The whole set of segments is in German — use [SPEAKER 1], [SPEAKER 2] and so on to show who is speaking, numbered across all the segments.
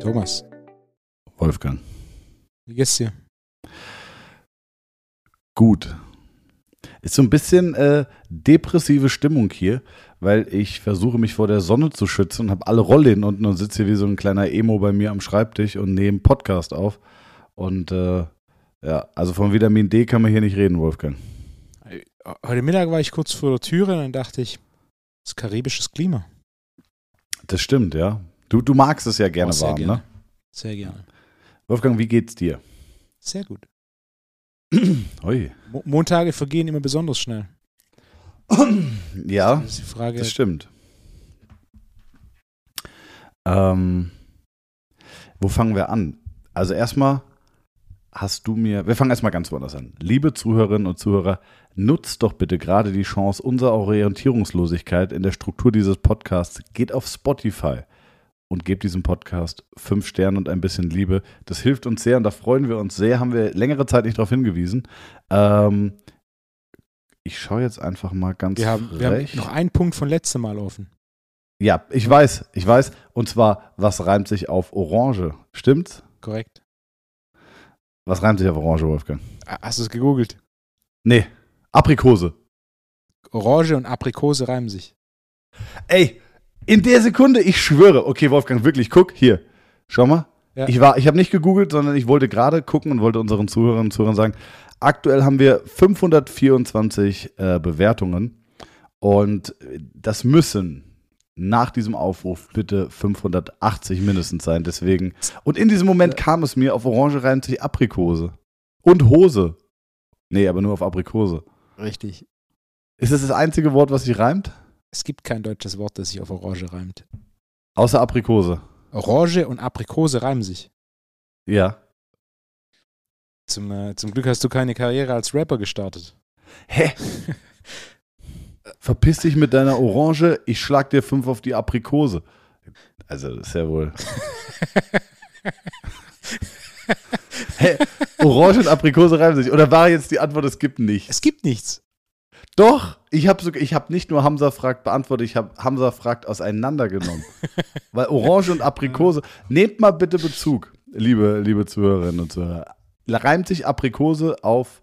[SPEAKER 1] Thomas,
[SPEAKER 2] Wolfgang.
[SPEAKER 1] wie geht's dir?
[SPEAKER 2] Gut. Ist so ein bisschen äh, depressive Stimmung hier, weil ich versuche mich vor der Sonne zu schützen und habe alle Rollläden unten und sitze hier wie so ein kleiner Emo bei mir am Schreibtisch und nehme Podcast auf. Und äh, ja, also von Vitamin D kann man hier nicht reden, Wolfgang.
[SPEAKER 1] Heute Mittag war ich kurz vor der Türe und dann dachte ich, das ist karibisches Klima.
[SPEAKER 2] Das stimmt, ja. Du, du magst es ja gerne
[SPEAKER 1] Oh, sehr
[SPEAKER 2] warm,
[SPEAKER 1] gerne.
[SPEAKER 2] ne?
[SPEAKER 1] Sehr gerne.
[SPEAKER 2] Wolfgang, wie geht's dir?
[SPEAKER 1] Sehr gut.
[SPEAKER 2] Ui.
[SPEAKER 1] Mo Montage vergehen immer besonders schnell.
[SPEAKER 2] Ja,
[SPEAKER 1] Das ist die Frage.
[SPEAKER 2] das stimmt. Ähm, wo fangen wir an? Also erstmal hast du mir, wir fangen erstmal ganz woanders an. Liebe Zuhörerinnen und Zuhörer, nutzt doch bitte gerade die Chance unserer Orientierungslosigkeit in der Struktur dieses Podcasts. Geht auf Spotify und gebt diesem Podcast fünf Sterne und ein bisschen Liebe. Das hilft uns sehr und da freuen wir uns sehr. Haben wir längere Zeit nicht darauf hingewiesen. Ähm, ich schaue jetzt einfach mal ganz
[SPEAKER 1] wir haben, wir haben
[SPEAKER 2] frech.
[SPEAKER 1] noch einen Punkt von letztem Mal offen.
[SPEAKER 2] Ja, ich weiß, ich weiß. Und zwar, was reimt sich auf Orange? Stimmt's?
[SPEAKER 1] Korrekt.
[SPEAKER 2] Was reimt sich auf Orange, Wolfgang?
[SPEAKER 1] Hast du es gegoogelt?
[SPEAKER 2] Nee, Aprikose.
[SPEAKER 1] Orange und Aprikose reimen sich.
[SPEAKER 2] Ey, in der Sekunde, ich schwöre. Okay, Wolfgang, wirklich, guck, hier. Schau mal.
[SPEAKER 1] Ja.
[SPEAKER 2] Ich war, ich habe nicht gegoogelt, sondern ich wollte gerade gucken und wollte unseren Zuhörerinnen und Zuhörern sagen, aktuell haben wir 524 äh, Bewertungen und das müssen nach diesem Aufruf bitte 580 mindestens sein. Deswegen. Und in diesem Moment kam es mir, auf Orange reimt sich Aprikose. Und Hose. Nee, aber nur auf Aprikose.
[SPEAKER 1] Richtig.
[SPEAKER 2] Ist das das einzige Wort, was sich reimt?
[SPEAKER 1] Es gibt kein deutsches Wort, das sich auf Orange reimt.
[SPEAKER 2] Außer Aprikose.
[SPEAKER 1] Orange und Aprikose reimen sich.
[SPEAKER 2] Ja.
[SPEAKER 1] Zum, äh, zum Glück hast du keine Karriere als Rapper gestartet.
[SPEAKER 2] Hä? Verpiss dich mit deiner Orange, ich schlag dir fünf auf die Aprikose. Also, das ist ja wohl. Hä? Orange und Aprikose reimen sich. Oder war jetzt die Antwort, es gibt nichts?
[SPEAKER 1] Es gibt nichts.
[SPEAKER 2] Doch, ich habe ich habe nicht nur Hamza fragt beantwortet, ich habe Hamza fragt auseinandergenommen. Weil Orange und Aprikose, nehmt mal bitte Bezug, liebe, liebe Zuhörerinnen und Zuhörer. Reimt sich Aprikose auf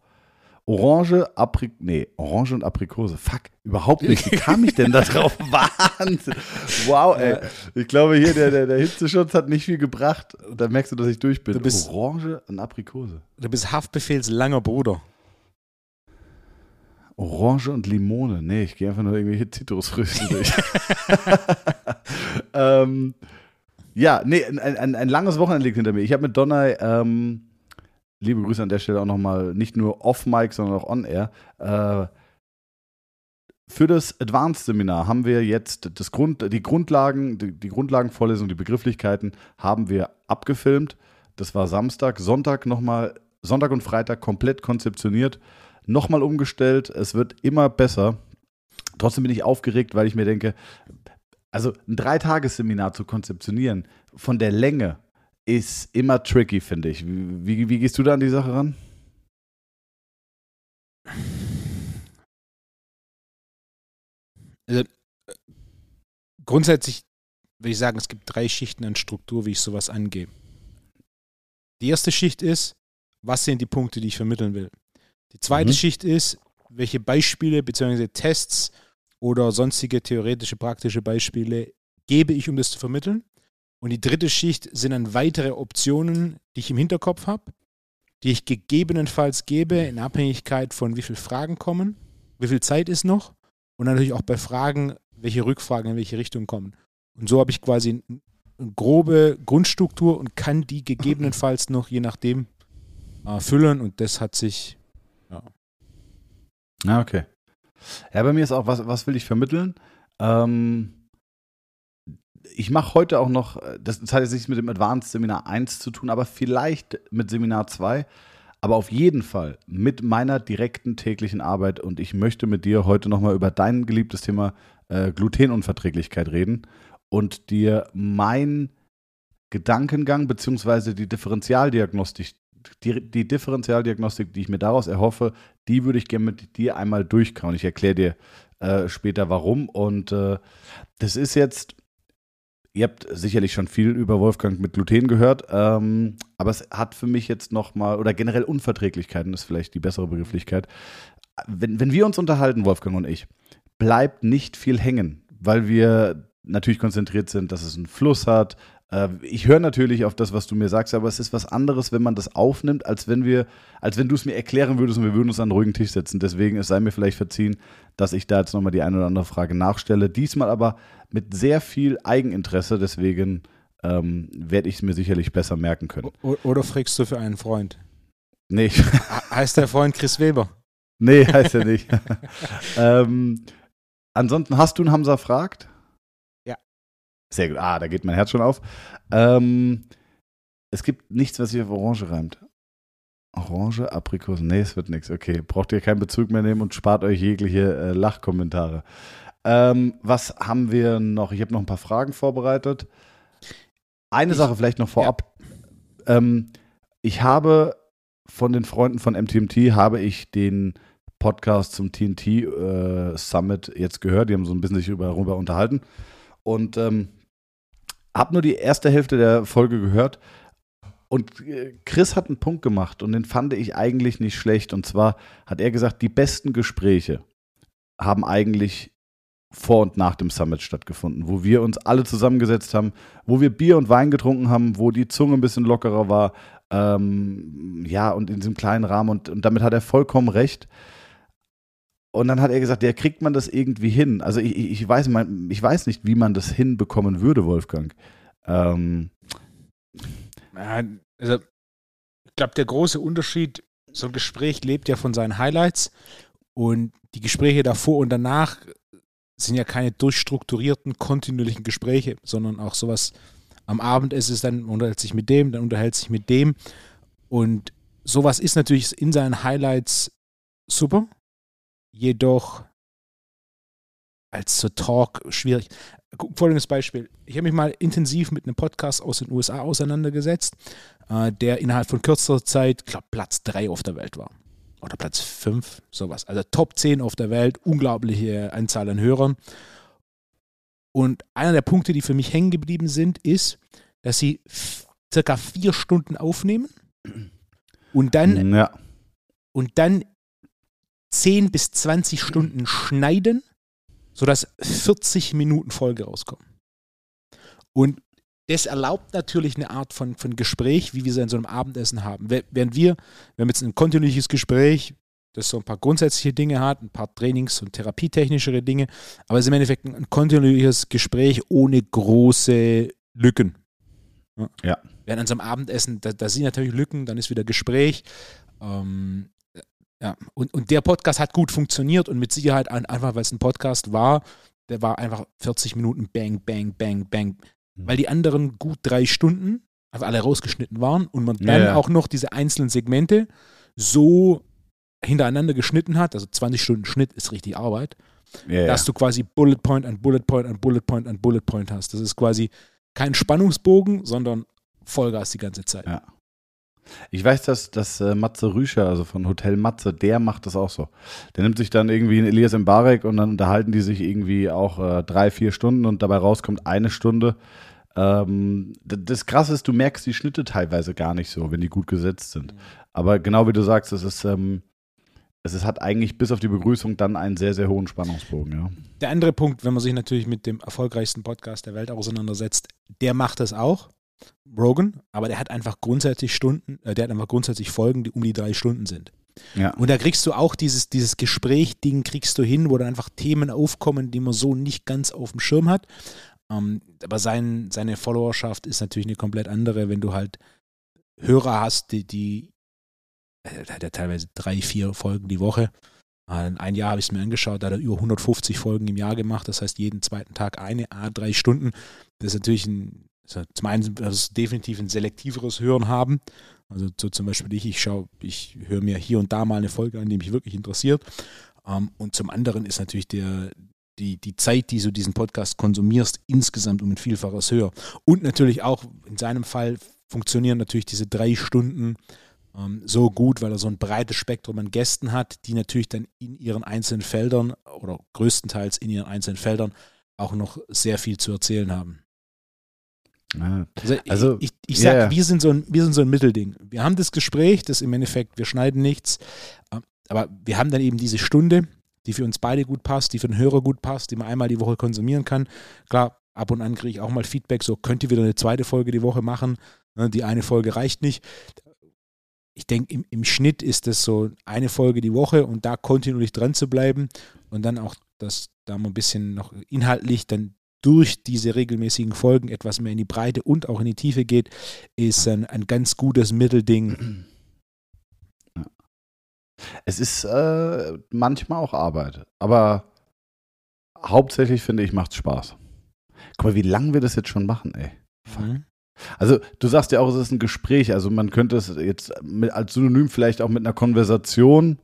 [SPEAKER 2] Orange, Aprik, nee, Orange und Aprikose. Fuck, überhaupt nicht. Wie kam ich denn da drauf? Wahnsinn. Wow, ey. Ich glaube hier, der, der, der Hitzeschutz hat nicht viel gebracht. Da merkst du, dass ich durch bin.
[SPEAKER 1] Du bist-
[SPEAKER 2] Orange und Aprikose.
[SPEAKER 1] Du bist Haftbefehls langer Bruder.
[SPEAKER 2] Orange und Limone. Nee, ich gehe einfach nur irgendwelche Zitrusfrüchte durch. ähm, ja, nee, ein, ein, ein langes Wochenende liegt hinter mir. Ich habe mit Donna, ähm, liebe Grüße an der Stelle auch nochmal, nicht nur off-Mic, sondern auch on-air. Äh, für das Advanced-Seminar haben wir jetzt das Grund, die Grundlagen, die, die Grundlagenvorlesung, die Begrifflichkeiten haben wir abgefilmt. Das war Samstag, Sonntag nochmal, Sonntag und Freitag komplett konzeptioniert nochmal umgestellt. Es wird immer besser. Trotzdem bin ich aufgeregt, weil ich mir denke, also ein Dreitagesseminar zu konzeptionieren von der Länge ist immer tricky, finde ich. Wie, wie, gehst du da an die Sache ran?
[SPEAKER 1] Also, äh, grundsätzlich würde ich sagen, es gibt drei Schichten an Struktur, wie ich sowas angehe. Die erste Schicht ist, was sind die Punkte, die ich vermitteln will. Die zweite
[SPEAKER 2] Mhm.
[SPEAKER 1] Schicht ist, welche Beispiele bzw. Tests oder sonstige theoretische, praktische Beispiele gebe ich, um das zu vermitteln. Und die dritte Schicht sind dann weitere Optionen, die ich im Hinterkopf habe, die ich gegebenenfalls gebe in Abhängigkeit von wie viele Fragen kommen, wie viel Zeit ist noch und natürlich auch bei Fragen, welche Rückfragen in welche Richtung kommen. Und so habe ich quasi eine grobe Grundstruktur und kann die gegebenenfalls noch je nachdem äh, füllen und das hat sich
[SPEAKER 2] Ja, okay. Ja, bei mir ist auch, was, was will ich vermitteln? Ähm, ich mache heute auch noch, das, das hat jetzt nichts mit dem Advanced Seminar 1 zu tun, aber vielleicht mit Seminar 2, aber auf jeden Fall mit meiner direkten täglichen Arbeit und ich möchte mit dir heute nochmal über dein geliebtes Thema äh, Glutenunverträglichkeit reden und dir mein Gedankengang beziehungsweise die Differentialdiagnostik die, die Differentialdiagnostik, die ich mir daraus erhoffe, die würde ich gerne mit dir einmal durchkauen. Ich erkläre dir äh, später warum. Und äh, das ist jetzt, ihr habt sicherlich schon viel über Wolfgang mit Gluten gehört, ähm, aber es hat für mich jetzt nochmal, oder generell Unverträglichkeiten ist vielleicht die bessere Begrifflichkeit. Wenn, wenn wir uns unterhalten, Wolfgang und ich, bleibt nicht viel hängen, weil wir natürlich konzentriert sind, dass es einen Fluss hat, äh, ich höre natürlich auf das, was du mir sagst, aber es ist was anderes, wenn man das aufnimmt, als wenn wir, als wenn du es mir erklären würdest und wir würden uns an einen ruhigen Tisch setzen. Deswegen es sei mir vielleicht verziehen, dass ich da jetzt nochmal die eine oder andere Frage nachstelle. Diesmal aber mit sehr viel Eigeninteresse, deswegen ähm, werde ich es mir sicherlich besser merken können.
[SPEAKER 1] Oder fragst du für einen Freund?
[SPEAKER 2] Nee.
[SPEAKER 1] heißt der Freund Chris Weber?
[SPEAKER 2] Nee, heißt er nicht. ähm, ansonsten hast du einen Hamza fragt? Sehr gut. Ah, da geht mein Herz schon auf. Ähm, es gibt nichts, was sich auf Orange reimt. Orange, Aprikos, nee, es wird nichts. Okay, braucht ihr keinen Bezug mehr nehmen und spart euch jegliche äh, Lachkommentare. Ähm, was haben wir noch? Ich habe noch ein paar Fragen vorbereitet. Eine ich, Sache vielleicht noch vorab. Ja. Ähm, ich habe von den Freunden von MTMT habe ich den Podcast zum TNT äh, Summit jetzt gehört. Die haben so ein bisschen sich darüber unterhalten. Und ähm, habe nur die erste Hälfte der Folge gehört. Und äh, Chris hat einen Punkt gemacht und den fand ich eigentlich nicht schlecht. Und zwar hat er gesagt, die besten Gespräche haben eigentlich vor und nach dem Summit stattgefunden, wo wir uns alle zusammengesetzt haben, wo wir Bier und Wein getrunken haben, wo die Zunge ein bisschen lockerer war. Ähm, ja, und in diesem kleinen Rahmen. Und, und damit hat er vollkommen recht. Und dann hat er gesagt, ja, kriegt man das irgendwie hin? Also ich, ich, weiß, ich weiß nicht, wie man das hinbekommen würde, Wolfgang. Ähm.
[SPEAKER 1] Also, ich glaube, der große Unterschied, so ein Gespräch lebt ja von seinen Highlights und die Gespräche davor und danach sind ja keine durchstrukturierten, kontinuierlichen Gespräche, sondern auch sowas am Abend ist es dann, unterhält sich mit dem, dann unterhält sich mit dem und sowas ist natürlich in seinen Highlights super, jedoch als so Talk schwierig. Folgendes Beispiel. Ich habe mich mal intensiv mit einem Podcast aus den USA auseinandergesetzt, äh, der innerhalb von kürzester Zeit, ich glaube, Platz 3 auf der Welt war. Oder Platz 5, sowas. Also Top 10 auf der Welt, unglaubliche Anzahl an Hörern. Und einer der Punkte, die für mich hängen geblieben sind, ist, dass sie circa vier Stunden aufnehmen und dann, ja. und dann 10 bis 20 Stunden schneiden, sodass 40 Minuten Folge rauskommen. Und das erlaubt natürlich eine Art von, von Gespräch, wie wir es in so einem Abendessen haben. Während wir, wir haben jetzt ein kontinuierliches Gespräch, das so ein paar grundsätzliche Dinge hat, ein paar Trainings- und therapietechnischere Dinge, aber es ist im Endeffekt ein kontinuierliches Gespräch ohne große Lücken. Ja. ja. Während an so einem Abendessen, da, da sind natürlich Lücken, dann ist wieder Gespräch. Ähm, ja, und, und der Podcast hat gut funktioniert und mit Sicherheit einfach, weil es ein Podcast war, der war einfach 40 Minuten bang, bang, bang, bang. Weil die anderen gut drei Stunden einfach alle rausgeschnitten waren und man dann ja. auch noch diese einzelnen Segmente so hintereinander geschnitten hat, also 20 Stunden Schnitt ist richtig Arbeit, ja, dass du quasi Bullet Point an Bullet Point an Bullet Point an Bullet Point hast. Das ist quasi kein Spannungsbogen, sondern Vollgas die ganze Zeit.
[SPEAKER 2] Ja. Ich weiß, dass, dass äh, Matze Rüscher, also von Hotel Matze, der macht das auch so. Der nimmt sich dann irgendwie einen Elias Mbarek und dann unterhalten die sich irgendwie auch äh, drei, vier Stunden und dabei rauskommt eine Stunde. Ähm, das Krasse ist, du merkst die Schnitte teilweise gar nicht so, wenn die gut gesetzt sind. Mhm. Aber genau wie du sagst, es ist, ähm, es ist, hat eigentlich bis auf die Begrüßung dann einen sehr, sehr hohen Spannungsbogen. Ja.
[SPEAKER 1] Der andere Punkt, wenn man sich natürlich mit dem erfolgreichsten Podcast der Welt auseinandersetzt, der macht das auch. Rogan, aber der hat einfach grundsätzlich Stunden, äh, der hat einfach grundsätzlich Folgen, die um die drei Stunden sind. Ja. Und da kriegst du auch dieses, dieses Gespräch-Ding, kriegst du hin, wo dann einfach Themen aufkommen, die man so nicht ganz auf dem Schirm hat. Ähm, aber sein, seine Followerschaft ist natürlich eine komplett andere, wenn du halt Hörer hast, die, die äh, hat ja teilweise drei, vier Folgen die Woche. Äh, ein Jahr habe ich es mir angeschaut, da hat er über 150 Folgen im Jahr gemacht, das heißt jeden zweiten Tag eine, a drei Stunden. Das ist natürlich ein also zum einen also definitiv ein selektiveres Hören haben. Also so zum Beispiel ich, ich schaue, ich höre mir hier und da mal eine Folge an, die mich wirklich interessiert. Um, ähm, und zum anderen ist natürlich der, die, die Zeit, die du diesen Podcast konsumierst, insgesamt um ein Vielfaches höher. Und natürlich auch in seinem Fall funktionieren natürlich diese drei Stunden ähm, so gut, weil er so ein breites Spektrum an Gästen hat, die natürlich dann in ihren einzelnen Feldern oder größtenteils in ihren einzelnen Feldern auch noch sehr viel zu erzählen haben. Also, also, ich, ich, ich sag, yeah. wir, sind so ein, wir sind so ein Mittelding. Wir haben das Gespräch, das im Endeffekt, wir schneiden nichts, ähm, aber wir haben dann eben diese Stunde, die für uns beide gut passt, die für den Hörer gut passt, die man einmal die Woche konsumieren kann. Klar, ab und an kriege ich auch mal Feedback, so könnt ihr wieder eine zweite Folge die Woche machen. Ne, die eine Folge reicht nicht. Ich denke, im, im Schnitt ist das so eine Folge die Woche und da kontinuierlich dran zu bleiben und dann auch, dass da mal ein bisschen noch inhaltlich dann durch diese regelmäßigen Folgen etwas mehr in die Breite und auch in die Tiefe geht, ist ein, ein ganz gutes Mittelding.
[SPEAKER 2] Es ist äh, manchmal auch Arbeit, aber hauptsächlich finde ich, macht es Spaß. Guck mal, wie lange wir das jetzt schon machen, ey. Mhm. Also, du sagst ja auch, es ist ein Gespräch. Also, man könnte es jetzt mit, als Synonym vielleicht auch mit einer Konversation.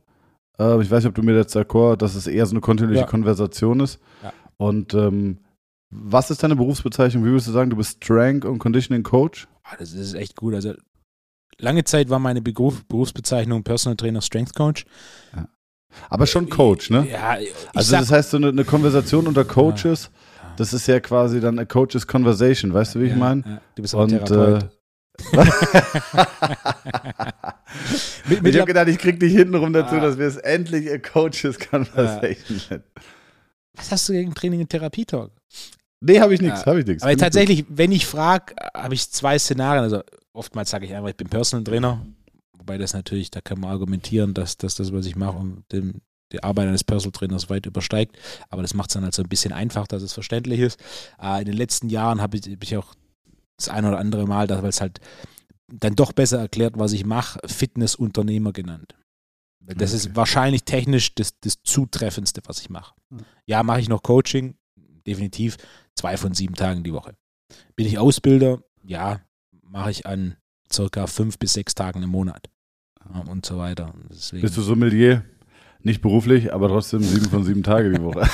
[SPEAKER 2] Äh, ich weiß nicht, ob du mir jetzt d'accord, dass es eher so eine kontinuierliche ja. Konversation ist. Ja. Und ähm, was ist deine Berufsbezeichnung? Wie würdest du sagen, du bist Strength und Conditioning Coach?
[SPEAKER 1] Ah, das ist echt gut. Also, lange Zeit war meine Beruf, Berufsbezeichnung Personal Trainer Strength Coach.
[SPEAKER 2] Ja. Aber schon Coach, ne?
[SPEAKER 1] Ja,
[SPEAKER 2] also sag, das heißt, so eine, eine Konversation unter Coaches. Ja das ist ja quasi dann a Coach's Conversation, weißt du, wie ich meine? Ja,
[SPEAKER 1] du bist auch Und, Therapeut. Äh,
[SPEAKER 2] mit, mit ich habe gedacht, ich krieg dich hintenrum dazu, ah. dass wir es endlich a Coach's Conversation nennen.
[SPEAKER 1] Was hast du gegen Training und Therapie-Talk?
[SPEAKER 2] Nee, habe ich nichts, ja. habe ich nichts.
[SPEAKER 1] Aber tatsächlich, gut. wenn ich frage, habe ich zwei Szenarien. Also oftmals sage ich einfach, ich bin Personal Trainer. Wobei das natürlich, da kann man argumentieren, dass, dass das, was ich mache, um dem die Arbeit eines Personal Trainers weit übersteigt. Aber das macht es dann halt so ein bisschen einfach, dass es verständlich ist. Äh, in den letzten Jahren habe ich, hab ich auch das ein oder andere Mal, weil es halt dann doch besser erklärt, was ich mache, Fitnessunternehmer genannt. Das okay. ist wahrscheinlich technisch das, das Zutreffendste, was ich mache. Ja, mache ich noch Coaching, definitiv zwei von sieben Tagen die Woche. Bin ich Ausbilder? Ja, mache ich an circa fünf bis sechs Tagen im Monat und so weiter.
[SPEAKER 2] Deswegen. Bist du Sommelier? Nicht beruflich, aber trotzdem sieben von sieben Tage die Woche.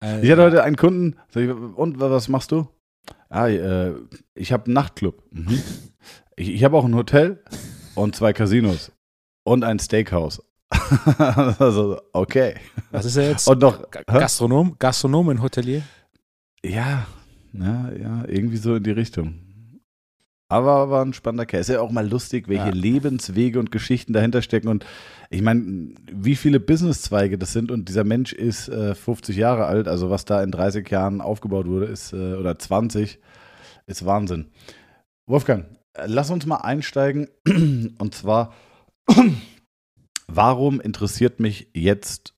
[SPEAKER 2] ich hatte heute einen Kunden, und was machst du? Ah, äh, ich habe einen Nachtclub. Mhm. Ich, ich habe auch ein Hotel und zwei Casinos und ein Steakhouse. also, okay.
[SPEAKER 1] Was ist er jetzt?
[SPEAKER 2] Und noch
[SPEAKER 1] Gastronom, Gastronom und Hotelier?
[SPEAKER 2] Ja, ja, ja, irgendwie so in die Richtung. Aber war ein spannender Kerl. Ist ja auch mal lustig, welche ja. Lebenswege und Geschichten dahinter stecken. Und ich meine, wie viele Businesszweige das sind. Und dieser Mensch ist äh, 50 Jahre alt. Also was da in 30 Jahren aufgebaut wurde, ist, äh, oder 20, ist Wahnsinn. Wolfgang, lass uns mal einsteigen. Und zwar, warum interessiert mich jetzt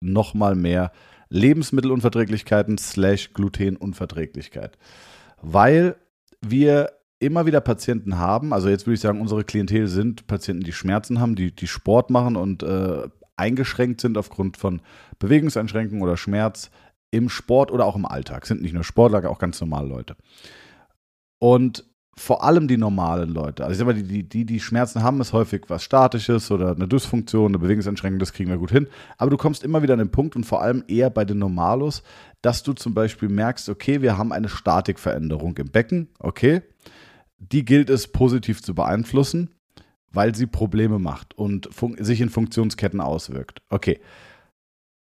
[SPEAKER 2] noch mal mehr Lebensmittelunverträglichkeiten slash Glutenunverträglichkeit? Weil wir immer wieder Patienten haben, also jetzt würde ich sagen, unsere Klientel sind Patienten, die Schmerzen haben, die, die Sport machen und äh, eingeschränkt sind aufgrund von Bewegungseinschränkungen oder Schmerz im Sport oder auch im Alltag. Sind nicht nur Sportler, auch ganz normale Leute. Und vor allem die normalen Leute, also ich sag mal, die, die, die Schmerzen haben, ist häufig was Statisches oder eine Dysfunktion, eine Bewegungseinschränkung, das kriegen wir gut hin. Aber du kommst immer wieder an den Punkt und vor allem eher bei den Normalos, dass du zum Beispiel merkst, okay, wir haben eine Statikveränderung im Becken, okay, die gilt es positiv zu beeinflussen, weil sie Probleme macht und sich in Funktionsketten auswirkt. Okay.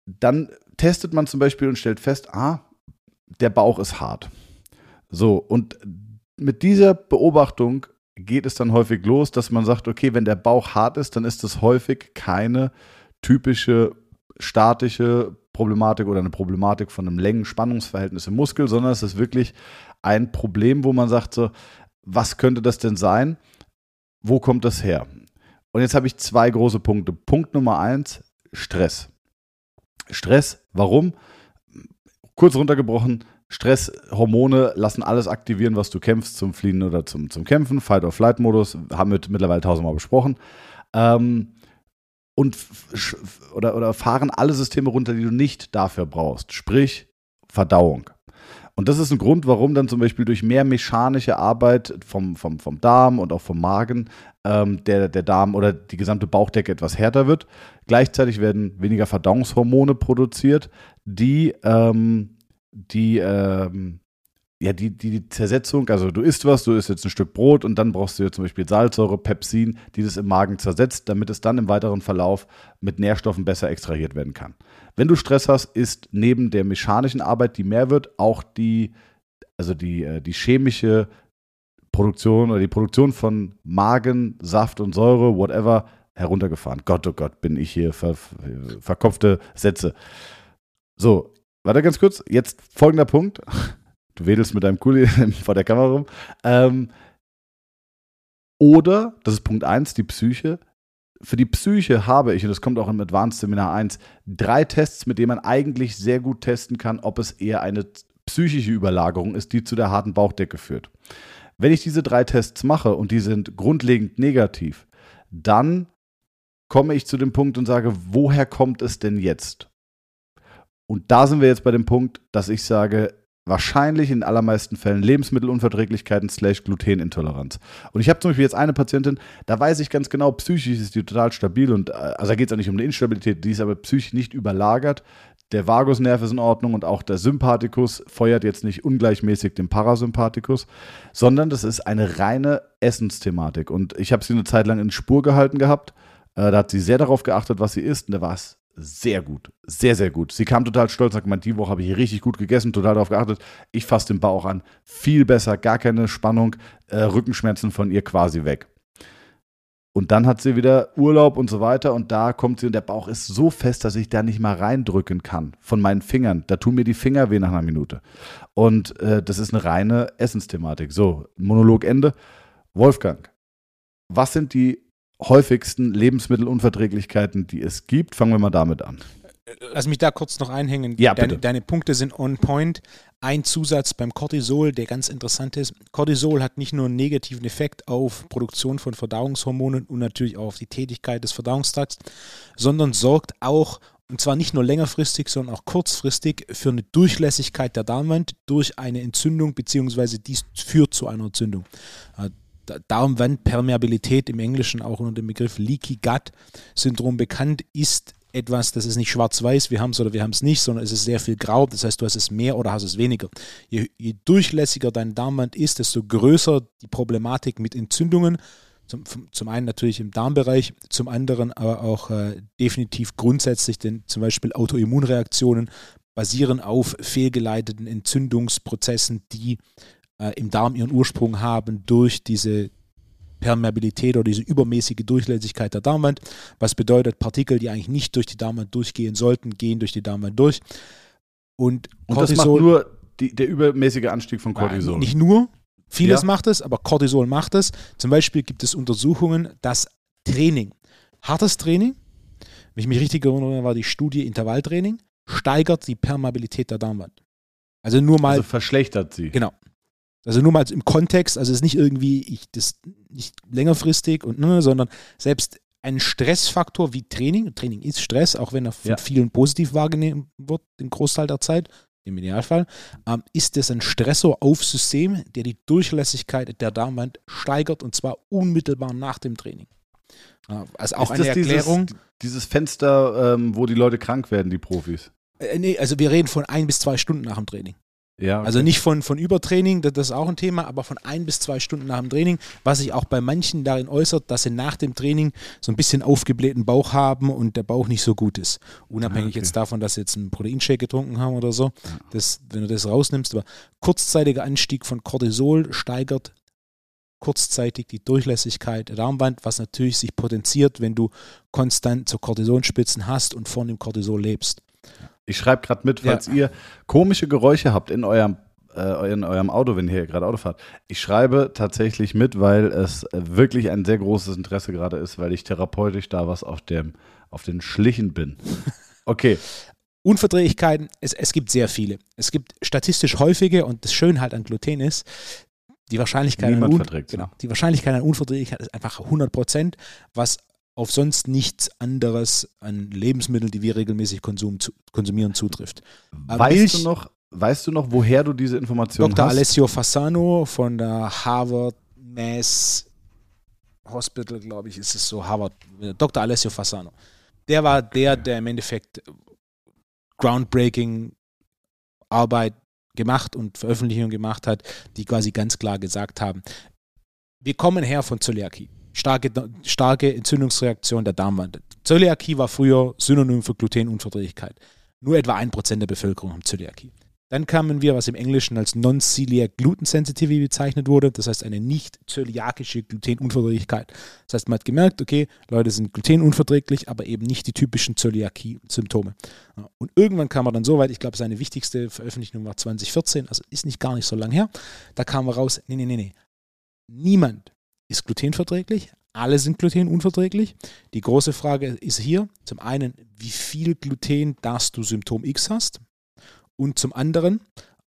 [SPEAKER 2] Dann testet man zum Beispiel und stellt fest, ah, der Bauch ist hart. So, und mit dieser Beobachtung geht es dann häufig los, dass man sagt, okay, wenn der Bauch hart ist, dann ist das häufig keine typische statische Problematik oder eine Problematik von einem Längen-Spannungsverhältnis im Muskel, sondern es ist wirklich ein Problem, wo man sagt so, was könnte das denn sein? Wo kommt das her? Und jetzt habe ich zwei große Punkte. Punkt Nummer eins, Stress. Stress, warum? Kurz runtergebrochen, Stresshormone lassen alles aktivieren, was du kämpfst, zum Fliehen oder zum, zum Kämpfen. Fight-or-Flight-Modus, haben wir mittlerweile tausendmal besprochen. Ähm, und oder, oder fahren alle Systeme runter, die du nicht dafür brauchst. Sprich, Verdauung. Und das ist ein Grund, warum dann zum Beispiel durch mehr mechanische Arbeit vom, vom, vom Darm und auch vom Magen ähm, der, der Darm oder die gesamte Bauchdecke etwas härter wird. Gleichzeitig werden weniger Verdauungshormone produziert, die, ähm, die ähm, ja, die, die Zersetzung, also du isst was, du isst jetzt ein Stück Brot und dann brauchst du zum Beispiel Salzsäure, Pepsin, die das im Magen zersetzt, damit es dann im weiteren Verlauf mit Nährstoffen besser extrahiert werden kann. Wenn du Stress hast, ist neben der mechanischen Arbeit, die mehr wird, auch die, also die, äh, die chemische Produktion oder die Produktion von Magen, Saft und Säure, whatever, heruntergefahren. Gott, oh Gott, bin ich hier ver, verkopfte Sätze. So, warte ganz kurz. Jetzt folgender Punkt. Du wedelst mit deinem Kuli vor der Kamera rum. Ähm, oder, das ist Punkt 1, die Psyche. Für die Psyche habe ich, und das kommt auch im Advanced Seminar 1, drei Tests, mit denen man eigentlich sehr gut testen kann, ob es eher eine psychische Überlagerung ist, die zu der harten Bauchdecke führt. Wenn ich diese drei Tests mache und die sind grundlegend negativ, dann komme ich zu dem Punkt und sage, woher kommt es denn jetzt? Und da sind wir jetzt bei dem Punkt, dass ich sage, wahrscheinlich in allermeisten Fällen Lebensmittelunverträglichkeiten slash Glutenintoleranz. Und ich habe zum Beispiel jetzt eine Patientin, da weiß ich ganz genau, psychisch ist die total stabil und äh, also da geht es auch nicht um eine Instabilität, die ist aber psychisch nicht überlagert. Der Vagusnerv ist in Ordnung und auch der Sympathikus feuert jetzt nicht ungleichmäßig den Parasympathikus, sondern das ist eine reine Essensthematik. Und ich habe sie eine Zeit lang in Spur gehalten gehabt. Äh, da hat sie sehr darauf geachtet, was sie isst. Und da war es sehr gut. Sehr, sehr gut. Sie kam total stolz, sagt, man, die Woche habe ich richtig gut gegessen, total darauf geachtet. Ich fasse den Bauch an. Viel besser, gar keine Spannung, äh, Rückenschmerzen von ihr quasi weg. Und dann hat sie wieder Urlaub und so weiter und da kommt sie und der Bauch ist so fest, dass ich da nicht mal reindrücken kann von meinen Fingern. Da tun mir die Finger weh nach einer Minute. Und äh, das ist eine reine Essensthematik. So, Monolog Ende. Wolfgang, was sind die häufigsten Lebensmittelunverträglichkeiten, die es gibt. Fangen wir mal damit an.
[SPEAKER 1] Lass mich da kurz noch einhängen.
[SPEAKER 2] Ja,
[SPEAKER 1] deine, deine, Punkte sind on point. Ein Zusatz beim Cortisol, der ganz interessant ist. Cortisol hat nicht nur einen negativen Effekt auf Produktion von Verdauungshormonen und natürlich auch auf die Tätigkeit des Verdauungstrakts, sondern sorgt auch, und zwar nicht nur längerfristig, sondern auch kurzfristig, für eine Durchlässigkeit der Darmwand durch eine Entzündung, beziehungsweise dies führt zu einer Entzündung. Äh, Darmwandpermeabilität im Englischen auch unter dem Begriff Leaky Gut Syndrom bekannt ist etwas, das ist nicht schwarz-weiß, wir haben es oder wir haben es nicht, sondern es ist sehr viel grau. Das heißt, du hast es mehr oder hast es weniger. Je, je durchlässiger dein Darmwand ist, desto größer die Problematik mit Entzündungen. Zum, zum einen natürlich im Darmbereich, zum anderen aber auch äh, definitiv grundsätzlich, denn zum Beispiel Autoimmunreaktionen basieren auf fehlgeleiteten Entzündungsprozessen, die äh, im Darm ihren Ursprung haben durch diese Permeabilität oder diese übermäßige Durchlässigkeit der Darmwand, was bedeutet, Partikel, die eigentlich nicht durch die Darmwand durchgehen sollten, gehen durch die Darmwand durch. Und,
[SPEAKER 2] Und das macht nur die, der übermäßige Anstieg von Cortisol.
[SPEAKER 1] Nicht nur, vieles ja. macht es, aber Cortisol macht es. Zum Beispiel gibt es Untersuchungen, dass Training, hartes Training, wenn ich mich richtig erinnere, war die Studie Intervalltraining, steigert die Permeabilität der Darmwand. Also nur mal. Also
[SPEAKER 2] verschlechtert sie.
[SPEAKER 1] Genau. Also nur mal im Kontext, also es ist nicht irgendwie, ich das nicht längerfristig und ne, sondern selbst ein Stressfaktor wie Training, Training ist Stress, auch wenn er von ja. vielen positiv wahrgenommen wird, den Großteil der Zeit, im Idealfall, ähm, ist es ein Stressor auf System, der die Durchlässigkeit der Darmwand steigert und zwar unmittelbar nach dem Training.
[SPEAKER 2] Äh, also auch ist eine Erklärung. Dieses, dieses Fenster, ähm, wo die Leute krank werden, die Profis?
[SPEAKER 1] Äh, nee, also wir reden von ein bis zwei Stunden nach dem Training.
[SPEAKER 2] Ja, okay.
[SPEAKER 1] Also nicht von, von Übertraining, das ist auch ein Thema, aber von ein bis zwei Stunden nach dem Training, was sich auch bei manchen darin äußert, dass sie nach dem Training so ein bisschen aufgeblähten Bauch haben und der Bauch nicht so gut ist. Unabhängig okay. jetzt davon, dass sie jetzt einen Proteinshake getrunken haben oder so, das, wenn du das rausnimmst. Aber kurzzeitiger Anstieg von Cortisol steigert kurzzeitig die Durchlässigkeit der Darmwand, was natürlich sich potenziert, wenn du konstant so Cortisonspitzen hast und von dem Cortisol lebst.
[SPEAKER 2] Ich schreibe gerade mit, falls ja. ihr komische Geräusche habt in eurem, äh, in eurem Auto, wenn ihr gerade Auto fahrt. Ich schreibe tatsächlich mit, weil es wirklich ein sehr großes Interesse gerade ist, weil ich therapeutisch da was auf, dem, auf den Schlichen bin. Okay.
[SPEAKER 1] Unverträglichkeiten, es, es gibt sehr viele. Es gibt statistisch häufige und das Schöne halt an Gluten ist, die Wahrscheinlichkeit,
[SPEAKER 2] Niemand
[SPEAKER 1] an,
[SPEAKER 2] verträgt
[SPEAKER 1] genau, die Wahrscheinlichkeit an Unverträglichkeit ist einfach 100 Prozent, was auf sonst nichts anderes an Lebensmitteln, die wir regelmäßig Konsum, zu, konsumieren, zutrifft.
[SPEAKER 2] Äh, weißt Milch, du noch, weißt du noch, woher du diese Informationen
[SPEAKER 1] Dr. hast? Dr. Alessio Fasano von der Harvard Mass Hospital, glaube ich, ist es so, Harvard, Dr. Alessio Fasano. Der war der, der im Endeffekt groundbreaking Arbeit gemacht und Veröffentlichungen gemacht hat, die quasi ganz klar gesagt haben, wir kommen her von Zöliakie. Starke, starke Entzündungsreaktion der Darmwand. Zöliakie war früher Synonym für Glutenunverträglichkeit. Nur etwa ein Prozent der Bevölkerung haben Zöliakie. Dann kamen wir, was im Englischen als Non-Celiac Gluten Sensitivity bezeichnet wurde, das heißt eine nicht zöliakische Glutenunverträglichkeit. Das heißt, man hat gemerkt, okay, Leute sind glutenunverträglich, aber eben nicht die typischen Zöliakie-Symptome. Und irgendwann kam er dann so weit, ich glaube, seine wichtigste Veröffentlichung war 2014, also ist nicht gar nicht so lang her. Da kam raus, nee, nee, nee, nee. Niemand ist glutenverträglich, alle sind glutenunverträglich. Die große Frage ist hier zum einen, wie viel Gluten darfst du Symptom X hast? Und zum anderen,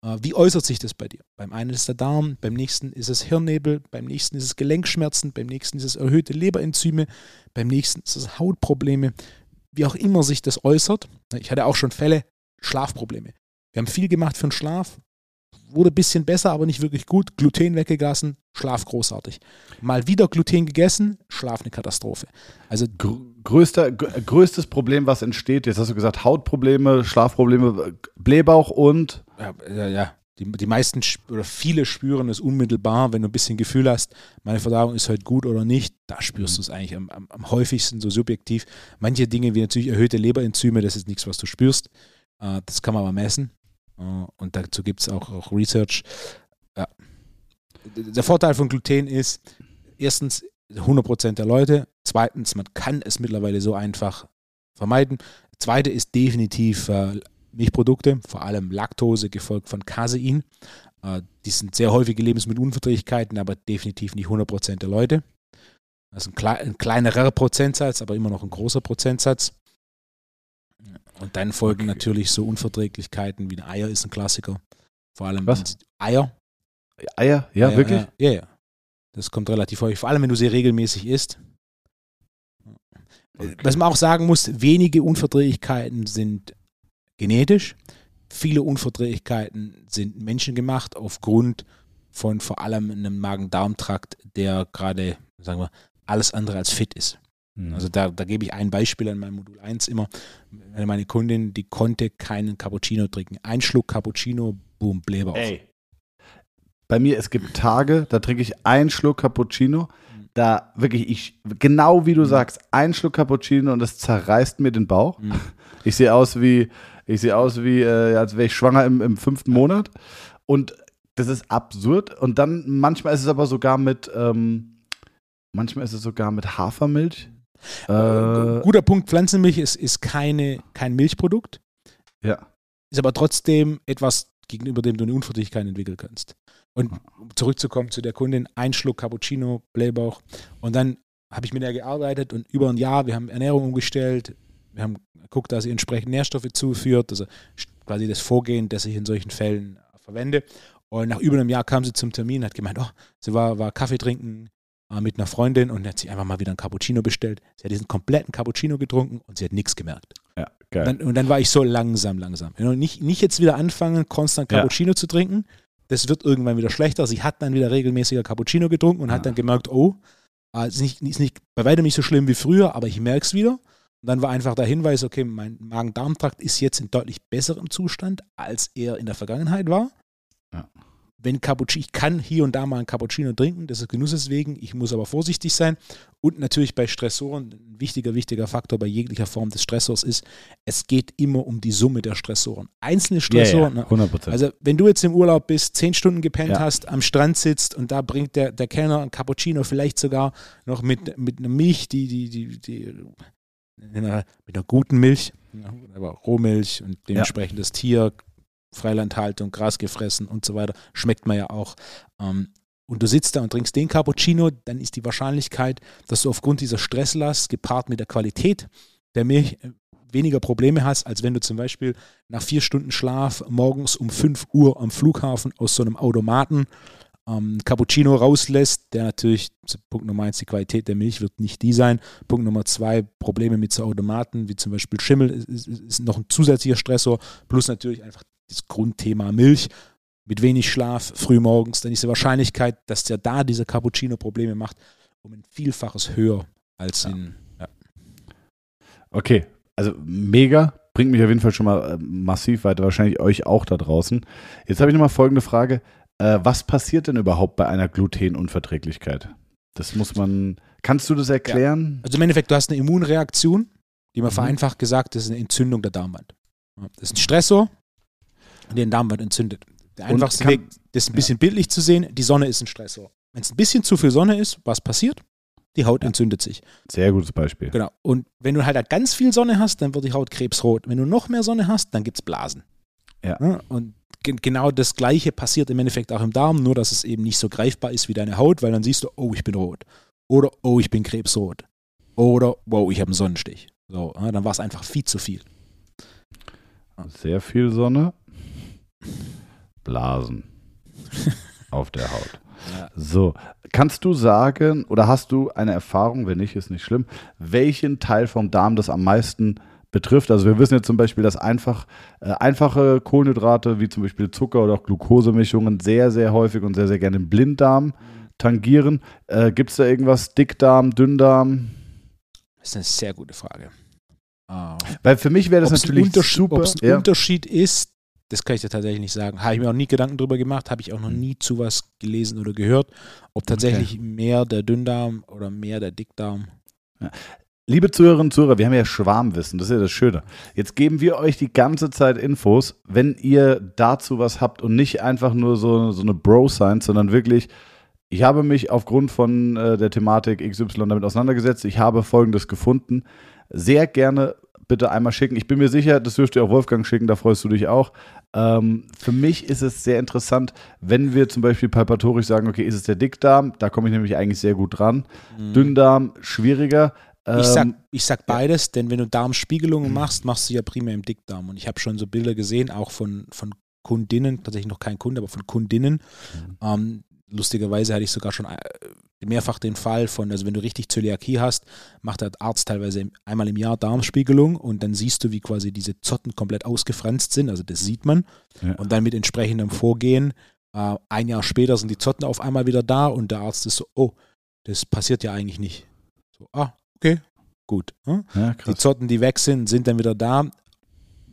[SPEAKER 1] äh, wie äußert sich das bei dir? Beim einen ist der Darm, beim nächsten ist es Hirnnebel, beim nächsten ist es Gelenkschmerzen, beim nächsten ist es erhöhte Leberenzyme, beim nächsten ist es Hautprobleme. Wie auch immer sich das äußert. Ich hatte auch schon Fälle, Schlafprobleme. Wir haben viel gemacht für den Schlaf, wurde ein bisschen besser, aber nicht wirklich gut. Gluten weggelassen, Schlaf großartig. Mal wieder Gluten gegessen, Schlaf eine Katastrophe. Also
[SPEAKER 2] Größter, größtes Problem, was entsteht, jetzt hast du gesagt, Hautprobleme, Schlafprobleme, Blähbauch und
[SPEAKER 1] ja, ja, ja. Die, die meisten oder viele spüren es unmittelbar, wenn du ein bisschen Gefühl hast, meine Verdauung ist heute gut oder nicht, da spürst mhm. du es eigentlich am, am, am, häufigsten so subjektiv. Manche Dinge wie natürlich erhöhte Leberenzyme, das ist nichts, was du spürst. Äh, das kann man aber messen. Äh, und dazu gibt es auch, auch Research. Ja. Der Vorteil von Gluten ist, erstens 100% der Leute, zweitens, man kann es mittlerweile so einfach vermeiden. Zweite ist definitiv äh, Milchprodukte, vor allem Laktose, gefolgt von Casein. Äh, die sind sehr häufige Lebensmittelunverträglichkeiten, aber definitiv nicht 100% der Leute. Das ist ein, klei ein kleinerer Prozentsatz, aber immer noch ein großer Prozentsatz. Und dann folgen okay. natürlich so Unverträglichkeiten wie ein Eier ist ein Klassiker. Vor allem
[SPEAKER 2] Was?
[SPEAKER 1] Eier.
[SPEAKER 2] Eier? Ja, Eier, wirklich?
[SPEAKER 1] Ja, ja. Das kommt relativ häufig. Vor allem, wenn du sie regelmäßig isst. Okay. Was man auch sagen muss, wenige Unverträglichkeiten sind genetisch. Viele Unverträglichkeiten sind menschengemacht aufgrund von vor allem einem Magen-Darm-Trakt, der gerade, sagen wir, alles andere als fit ist. Mhm. Also da, da gebe ich ein Beispiel an meinem Modul 1 immer. Meine Kundin, die konnte keinen Cappuccino trinken. Ein Schluck Cappuccino, boom, Blähbauch. Ey.
[SPEAKER 2] Bei mir, es gibt Tage, da trinke ich einen Schluck Cappuccino, da wirklich, ich, genau wie du mhm. sagst, ein Schluck Cappuccino und das zerreißt mir den Bauch. Mhm. Ich sehe aus wie, ich sehe aus wie, äh, als wäre ich schwanger im, im fünften Monat. Und das ist absurd. Und dann manchmal ist es aber sogar mit, ähm, manchmal ist es sogar mit Hafermilch.
[SPEAKER 1] Äh, Guter Punkt, Pflanzenmilch ist, ist keine, kein Milchprodukt.
[SPEAKER 2] Ja.
[SPEAKER 1] Ist aber trotzdem etwas, gegenüber dem du eine Unverträglichkeit entwickeln kannst. Und um zurückzukommen zu der Kundin, ein Schluck Cappuccino, Blähbauch. Und dann habe ich mit ihr gearbeitet und über ein Jahr, wir haben Ernährung umgestellt, wir haben geguckt, dass sie entsprechend Nährstoffe zuführt, also quasi das Vorgehen, das ich in solchen Fällen verwende. Und nach über einem Jahr kam sie zum Termin, hat gemeint, oh, sie war, war Kaffee trinken äh, mit einer Freundin und hat sich einfach mal wieder einen Cappuccino bestellt. Sie hat diesen kompletten Cappuccino getrunken und sie hat nichts gemerkt.
[SPEAKER 2] Ja, geil.
[SPEAKER 1] Und dann, und dann war ich so langsam, langsam. Nicht, nicht jetzt wieder anfangen, konstant Cappuccino ja. zu trinken. Das wird irgendwann wieder schlechter. Sie hat dann wieder regelmäßiger Cappuccino getrunken und ja. hat dann gemerkt, oh, äh, ist nicht, ist nicht bei weitem nicht so schlimm wie früher, aber ich merke es wieder. Und dann war einfach der Hinweis, okay, mein Magen-Darm-Trakt ist jetzt in deutlich besserem Zustand, als er in der Vergangenheit war. Ja wenn Cappuccino, ich kann hier und da mal ein Cappuccino trinken, das ist Genusses wegen, ich muss aber vorsichtig sein. Und natürlich bei Stressoren, ein wichtiger, wichtiger Faktor bei jeglicher Form des Stressors ist, es geht immer um die Summe der Stressoren. Einzelne Stressoren,
[SPEAKER 2] ja, ja, 100%.
[SPEAKER 1] also wenn du jetzt im Urlaub bist, zehn Stunden gepennt ja. hast, am Strand sitzt und da bringt der, der Kellner ein Cappuccino, vielleicht sogar noch mit, mit einer Milch, die, die, die, die mit einer guten Milch, aber Rohmilch und dementsprechend das Tier Freilandhaltung, Gras gefressen und so weiter, schmeckt man ja auch. Ähm, und du sitzt da und trinkst den Cappuccino, dann ist die Wahrscheinlichkeit, dass du aufgrund dieser Stresslast gepaart mit der Qualität der Milch äh, weniger Probleme hast, als wenn du zum Beispiel nach vier Stunden Schlaf morgens um 5 Uhr am Flughafen aus so einem Automaten ähm, Cappuccino rauslässt, der natürlich, Punkt Nummer eins, die Qualität der Milch wird nicht die sein. Punkt Nummer zwei, Probleme mit so Automaten, wie zum Beispiel Schimmel, ist, ist noch ein zusätzlicher Stressor, plus natürlich einfach das Grundthema Milch mit wenig Schlaf früh morgens, dann ist die Wahrscheinlichkeit, dass der da diese Cappuccino Probleme macht, um ein Vielfaches höher als ja. in. Ja.
[SPEAKER 2] Okay, also mega. bringt mich auf jeden Fall schon mal äh, massiv weiter, wahrscheinlich euch auch da draußen. Jetzt habe ich nochmal folgende Frage. Äh, was passiert denn überhaupt bei einer Glutenunverträglichkeit? Das muss man, kannst du das erklären?
[SPEAKER 1] Also im Endeffekt, du hast eine Immunreaktion, die man
[SPEAKER 2] Mhm.
[SPEAKER 1] vereinfacht gesagt, das ist eine Entzündung der Darmwand. Ja, Das ist ein Stressor, der den Darmwand entzündet. Der einfachste
[SPEAKER 2] kann-
[SPEAKER 1] Weg, das ein bisschen bildlich zu sehen, die Sonne ist ein Stressor. Wenn es ein bisschen zu viel Sonne ist, was passiert? Die Haut entzündet sich.
[SPEAKER 2] Sehr gutes Beispiel.
[SPEAKER 1] Genau. Und wenn du halt ganz viel Sonne hast, dann wird die Haut krebsrot. Wenn du noch mehr Sonne hast, dann gibt es Blasen.
[SPEAKER 2] Ja.
[SPEAKER 1] Und genau das Gleiche passiert im Endeffekt auch im Darm, nur dass es eben nicht so greifbar ist wie deine Haut, weil dann siehst du, oh, ich bin rot. Oder, oh, ich bin krebsrot. Oder, wow, ich habe einen Sonnenstich. So, ja, dann war es einfach viel zu viel.
[SPEAKER 2] Sehr viel Sonne. Blasen auf der Haut.
[SPEAKER 1] Ja.
[SPEAKER 2] So, kannst du sagen oder hast du eine Erfahrung, wenn nicht, ist nicht schlimm, welchen Teil vom Darm das am meisten betrifft? Also wir wissen jetzt zum Beispiel, dass einfach äh, einfache Kohlenhydrate wie zum Beispiel Zucker oder auch Glukosemischungen sehr, sehr häufig und sehr, sehr gerne den Blinddarm tangieren. Äh, Gibt es da irgendwas? Dickdarm, Dünndarm?
[SPEAKER 1] Das ist eine sehr gute Frage. Ah,
[SPEAKER 2] Weil für mich wäre das
[SPEAKER 1] Ob es ein,
[SPEAKER 2] natürlich
[SPEAKER 1] Unterschied,
[SPEAKER 2] super.
[SPEAKER 1] ob's ein
[SPEAKER 2] ja.
[SPEAKER 1] Unterschied ist, das kann ich dir tatsächlich nicht sagen. Habe ich mir auch nie Gedanken drüber gemacht, habe ich auch noch
[SPEAKER 2] Mhm.
[SPEAKER 1] nie zu was gelesen oder gehört, ob tatsächlich mehr der Dünndarm oder mehr der Dickdarm.
[SPEAKER 2] Liebe Zuhörerinnen und Zuhörer, wir haben ja Schwarmwissen, das ist ja das Schöne. Jetzt geben wir euch die ganze Zeit Infos, wenn ihr dazu was habt und nicht einfach nur so, so eine Bro-Science, sondern wirklich, ich habe mich aufgrund von äh, der Thematik XY damit auseinandergesetzt, ich habe Folgendes gefunden. Sehr gerne bitte einmal schicken. Ich bin mir sicher, das dürft ihr auch Wolfgang schicken, da freust du dich auch. Ähm, für mich ist es sehr interessant, wenn wir zum Beispiel palpatorisch sagen, okay, ist es der Dickdarm? Da komme ich nämlich eigentlich sehr gut dran. Dünndarm schwieriger.
[SPEAKER 1] Ich sag,
[SPEAKER 2] Ähm,
[SPEAKER 1] ich sag beides, denn wenn du Darmspiegelungen machst, machst du ja primär im Dickdarm. Und ich habe schon so Bilder gesehen, auch von, von Kundinnen, tatsächlich noch kein Kunde, aber von Kundinnen. Ähm, lustigerweise hatte ich sogar schon äh, mehrfach den Fall von, also wenn du richtig Zöliakie hast, macht der Arzt teilweise einmal im Jahr Darmspiegelung und dann siehst du, wie quasi diese Zotten komplett ausgefranst sind. Also das sieht man.
[SPEAKER 2] Ja.
[SPEAKER 1] Und dann mit entsprechendem Vorgehen, äh, ein Jahr später sind die Zotten auf einmal wieder da und der Arzt ist so, oh, das passiert ja eigentlich nicht. So, ah, okay, gut. Hm?
[SPEAKER 2] ja,
[SPEAKER 1] Die. Zotten, die weg sind, sind dann wieder da,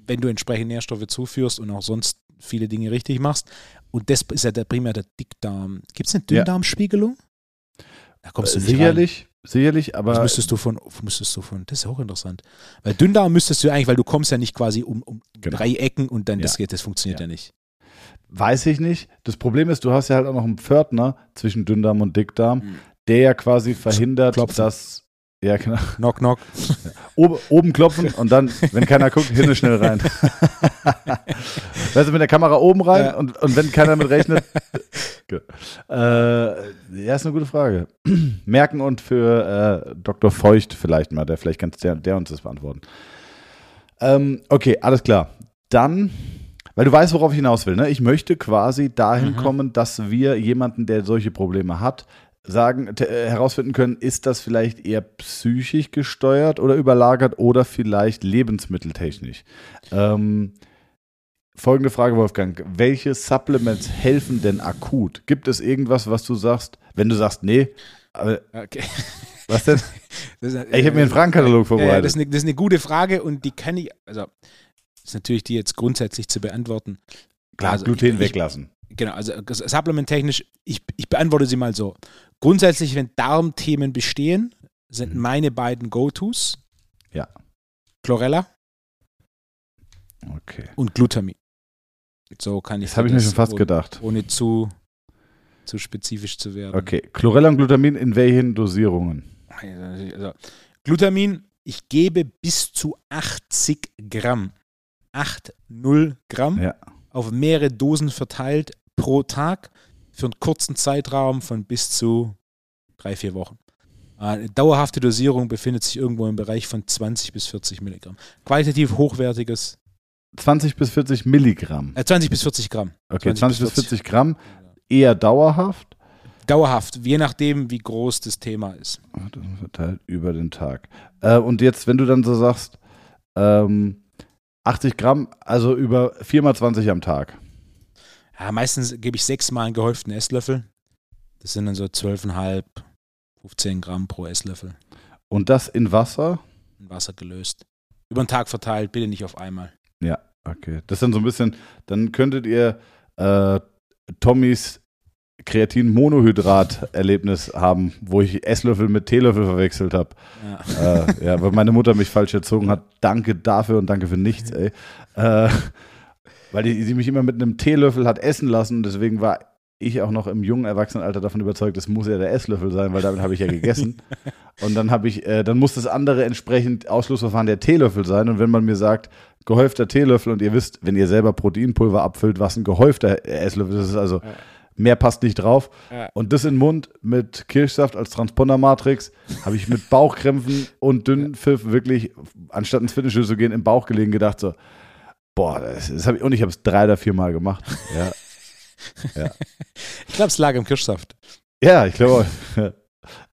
[SPEAKER 1] wenn du entsprechend Nährstoffe zuführst und auch sonst viele Dinge richtig machst. Und das ist ja der, primär der Dickdarm. Gibt es eine. Dünndarmspiegelung? Da kommst du nicht rein.
[SPEAKER 2] sicherlich, sicherlich, aber
[SPEAKER 1] Das müsstest du von, müsstest du von, das ist auch interessant. Weil Dünndarm müsstest du eigentlich, weil du kommst ja nicht quasi um, um
[SPEAKER 2] Genau.
[SPEAKER 1] drei Ecken und dann, das
[SPEAKER 2] Ja.
[SPEAKER 1] geht, das funktioniert
[SPEAKER 2] Ja.
[SPEAKER 1] ja, nicht.
[SPEAKER 2] weiß ich nicht. Das Problem ist, du hast ja halt auch noch einen Pförtner zwischen Dünndarm und Dickdarm,
[SPEAKER 1] Mhm.
[SPEAKER 2] der ja quasi verhindert,
[SPEAKER 1] Klopfen.
[SPEAKER 2] dass ja genau,
[SPEAKER 1] Knock, knock.
[SPEAKER 2] oben, oben klopfen und dann, wenn keiner guckt, hinten schnell rein. weißt du, mit der Kamera oben rein
[SPEAKER 1] Ja.
[SPEAKER 2] und, und wenn keiner mit rechnet. Äh, ja, ist eine gute Frage. Merken und für äh, Dr. Feucht vielleicht mal, der vielleicht kann der, der uns das beantworten. Ähm, okay, alles klar. Dann, weil du weißt, worauf ich hinaus will, ne? Ich möchte quasi dahin
[SPEAKER 1] Mhm.
[SPEAKER 2] kommen, dass wir jemanden, der solche Probleme hat, sagen, äh, herausfinden können, ist das vielleicht eher psychisch gesteuert oder überlagert oder vielleicht lebensmitteltechnisch. Ähm, folgende Frage, Wolfgang. Welche Supplements helfen denn akut? Gibt es irgendwas, was du sagst, wenn du sagst, nee,
[SPEAKER 1] Okay.
[SPEAKER 2] was denn?
[SPEAKER 1] Das ist,
[SPEAKER 2] Ey, ich habe mir einen Fragenkatalog
[SPEAKER 1] Ja, ja,
[SPEAKER 2] vorbereitet.
[SPEAKER 1] das, ist eine, das ist eine gute Frage und die kann ich, also ist natürlich die jetzt grundsätzlich zu beantworten.
[SPEAKER 2] Klar,
[SPEAKER 1] Also,
[SPEAKER 2] Gluten
[SPEAKER 1] ich-
[SPEAKER 2] weglassen.
[SPEAKER 1] Genau, also supplementtechnisch, ich, ich beantworte sie mal so. Grundsätzlich, wenn Darmthemen bestehen, sind
[SPEAKER 2] Mhm.
[SPEAKER 1] meine beiden Go-Tos
[SPEAKER 2] Ja.
[SPEAKER 1] Chlorella
[SPEAKER 2] Okay.
[SPEAKER 1] und Glutamin. So kann ich
[SPEAKER 2] Das habe ich mir schon fast
[SPEAKER 1] ohne,
[SPEAKER 2] gedacht.
[SPEAKER 1] ohne zu, zu spezifisch zu werden.
[SPEAKER 2] Okay. Chlorella und Glutamin in welchen Dosierungen?
[SPEAKER 1] Also, Glutamin, ich gebe bis zu 80 Gramm. 8, 0 Gramm
[SPEAKER 2] Ja.
[SPEAKER 1] auf mehrere Dosen verteilt pro Tag für einen kurzen Zeitraum von bis zu drei, vier Wochen. Eine dauerhafte Dosierung befindet sich irgendwo im Bereich von 20 bis 40 Milligramm. Qualitativ hochwertiges,
[SPEAKER 2] 20 bis 40 Milligramm.
[SPEAKER 1] äh, 20 bis 40 Gramm.
[SPEAKER 2] Okay,
[SPEAKER 1] 20
[SPEAKER 2] 20
[SPEAKER 1] bis
[SPEAKER 2] bis 40 Gramm. Eher dauerhaft.
[SPEAKER 1] Dauerhaft, je nachdem, wie groß das Thema ist.
[SPEAKER 2] Verteilt über den Tag. Äh, und jetzt, wenn du dann so sagst, ähm, 80 Gramm, also über 4 mal 20 am Tag.
[SPEAKER 1] Ja, meistens gebe ich sechsmal einen gehäuften Esslöffel. Das sind dann so 12,5, 15 Gramm pro Esslöffel
[SPEAKER 2] Und das in Wasser
[SPEAKER 1] in Wasser gelöst. Über den Tag verteilt, bitte nicht auf einmal.
[SPEAKER 2] Ja, okay. Das ist dann so ein bisschen, dann könntet ihr äh, Tommys Kreatin-Monohydrat-Erlebnis haben, wo ich Esslöffel mit Teelöffel verwechselt habe. Ja. Äh, ja, weil meine Mutter mich falsch erzogen hat. Danke dafür und danke für nichts, ey. Äh, weil die, sie mich immer mit einem Teelöffel hat essen lassen. Deswegen war ich auch noch im jungen Erwachsenenalter davon überzeugt, das muss ja der Esslöffel sein, weil damit habe ich ja gegessen. und dann habe ich, äh, dann muss das andere entsprechend Ausschlussverfahren der Teelöffel sein. Und wenn man mir sagt, gehäufter Teelöffel und ihr wisst, wenn ihr selber Proteinpulver abfüllt, was ein gehäufter Esslöffel ist, also ja mehr passt nicht drauf. Ja. Und das in den Mund mit Kirschsaft als Transpondermatrix habe ich mit Bauchkrämpfen und Dünnpfiff wirklich, anstatt ins Fitnessstudio zu gehen, im Bauch gelegen, gedacht so, boah, das, das habe ich, und ich habe es drei oder vier Mal gemacht. Ja.
[SPEAKER 1] ja. Ich glaube, es lag im Kirschsaft.
[SPEAKER 2] Ja, ich glaube.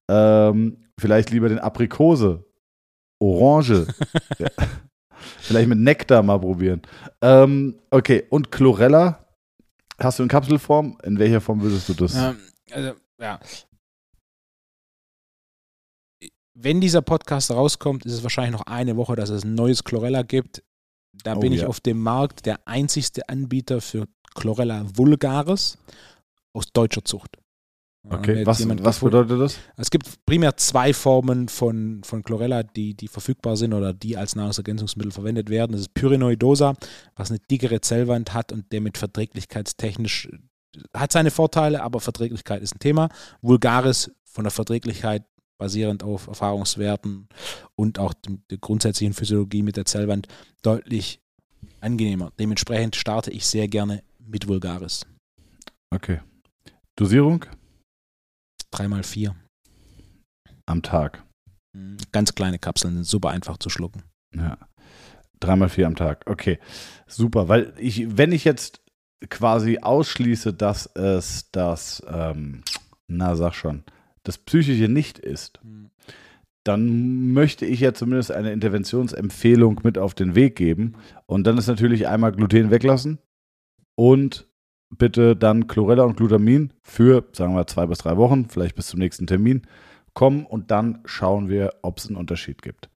[SPEAKER 2] ähm, vielleicht lieber den Aprikose, Orange. ja. Vielleicht mit Nektar mal probieren. Ähm, okay, und Chlorella Hast du in Kapselform? In welcher Form würdest du das?
[SPEAKER 1] Ähm, also, ja. Wenn dieser Podcast rauskommt, ist es wahrscheinlich noch eine Woche, dass es ein neues Chlorella gibt. Da oh, bin ich auf dem Markt der einzigste Anbieter für Chlorella vulgaris aus deutscher Zucht.
[SPEAKER 2] Okay, was, was bedeutet das?
[SPEAKER 1] Es gibt primär zwei Formen von, von Chlorella, die, die verfügbar sind oder die als Nahrungsergänzungsmittel verwendet werden. Das ist Pyrenoidosa, was eine dickere Zellwand hat und der mit verträglichkeitstechnisch hat seine Vorteile, aber Verträglichkeit ist ein Thema. Vulgaris von der Verträglichkeit basierend auf Erfahrungswerten und auch der grundsätzlichen Physiologie mit der Zellwand deutlich angenehmer. Dementsprechend starte ich sehr gerne mit Vulgaris.
[SPEAKER 2] Okay. Dosierung?
[SPEAKER 1] Dreimal vier.
[SPEAKER 2] Am Tag.
[SPEAKER 1] Mhm. Ganz kleine Kapseln sind super einfach zu schlucken.
[SPEAKER 2] Ja. Dreimal vier am Tag. Okay. Super. Weil ich, wenn ich jetzt quasi ausschließe, dass es das, ähm, na sag schon, das Psychische nicht ist, mhm. dann möchte ich ja zumindest eine Interventionsempfehlung mit auf den Weg geben. Und dann ist natürlich einmal Gluten weglassen und bitte dann Chlorella und Glutamin für, sagen wir, zwei bis drei Wochen, vielleicht bis zum nächsten Termin, kommen und dann schauen wir, ob es einen Unterschied gibt.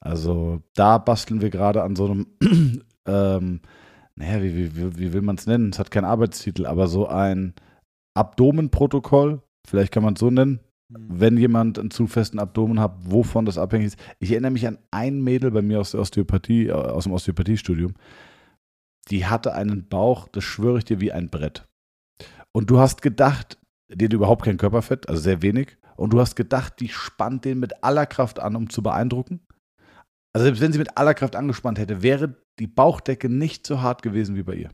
[SPEAKER 2] Also da basteln wir gerade an so einem, ähm, naja, wie, wie, wie will man es nennen? Es hat keinen Arbeitstitel, aber so ein Abdomenprotokoll, vielleicht kann man es so nennen. Wenn jemand einen zu festen Abdomen hat, wovon das abhängig ist. Ich erinnere mich an ein Mädel bei mir aus der Osteopathie, äh, aus dem Osteopathiestudium, die hatte einen Bauch, das schwöre ich dir, wie ein Brett. Und du hast gedacht, die hat überhaupt kein Körperfett, also sehr wenig. Und du hast gedacht, die spannt den mit aller Kraft an, um zu beeindrucken. Also selbst wenn sie mit aller Kraft angespannt hätte, wäre die Bauchdecke nicht so hart gewesen wie bei ihr.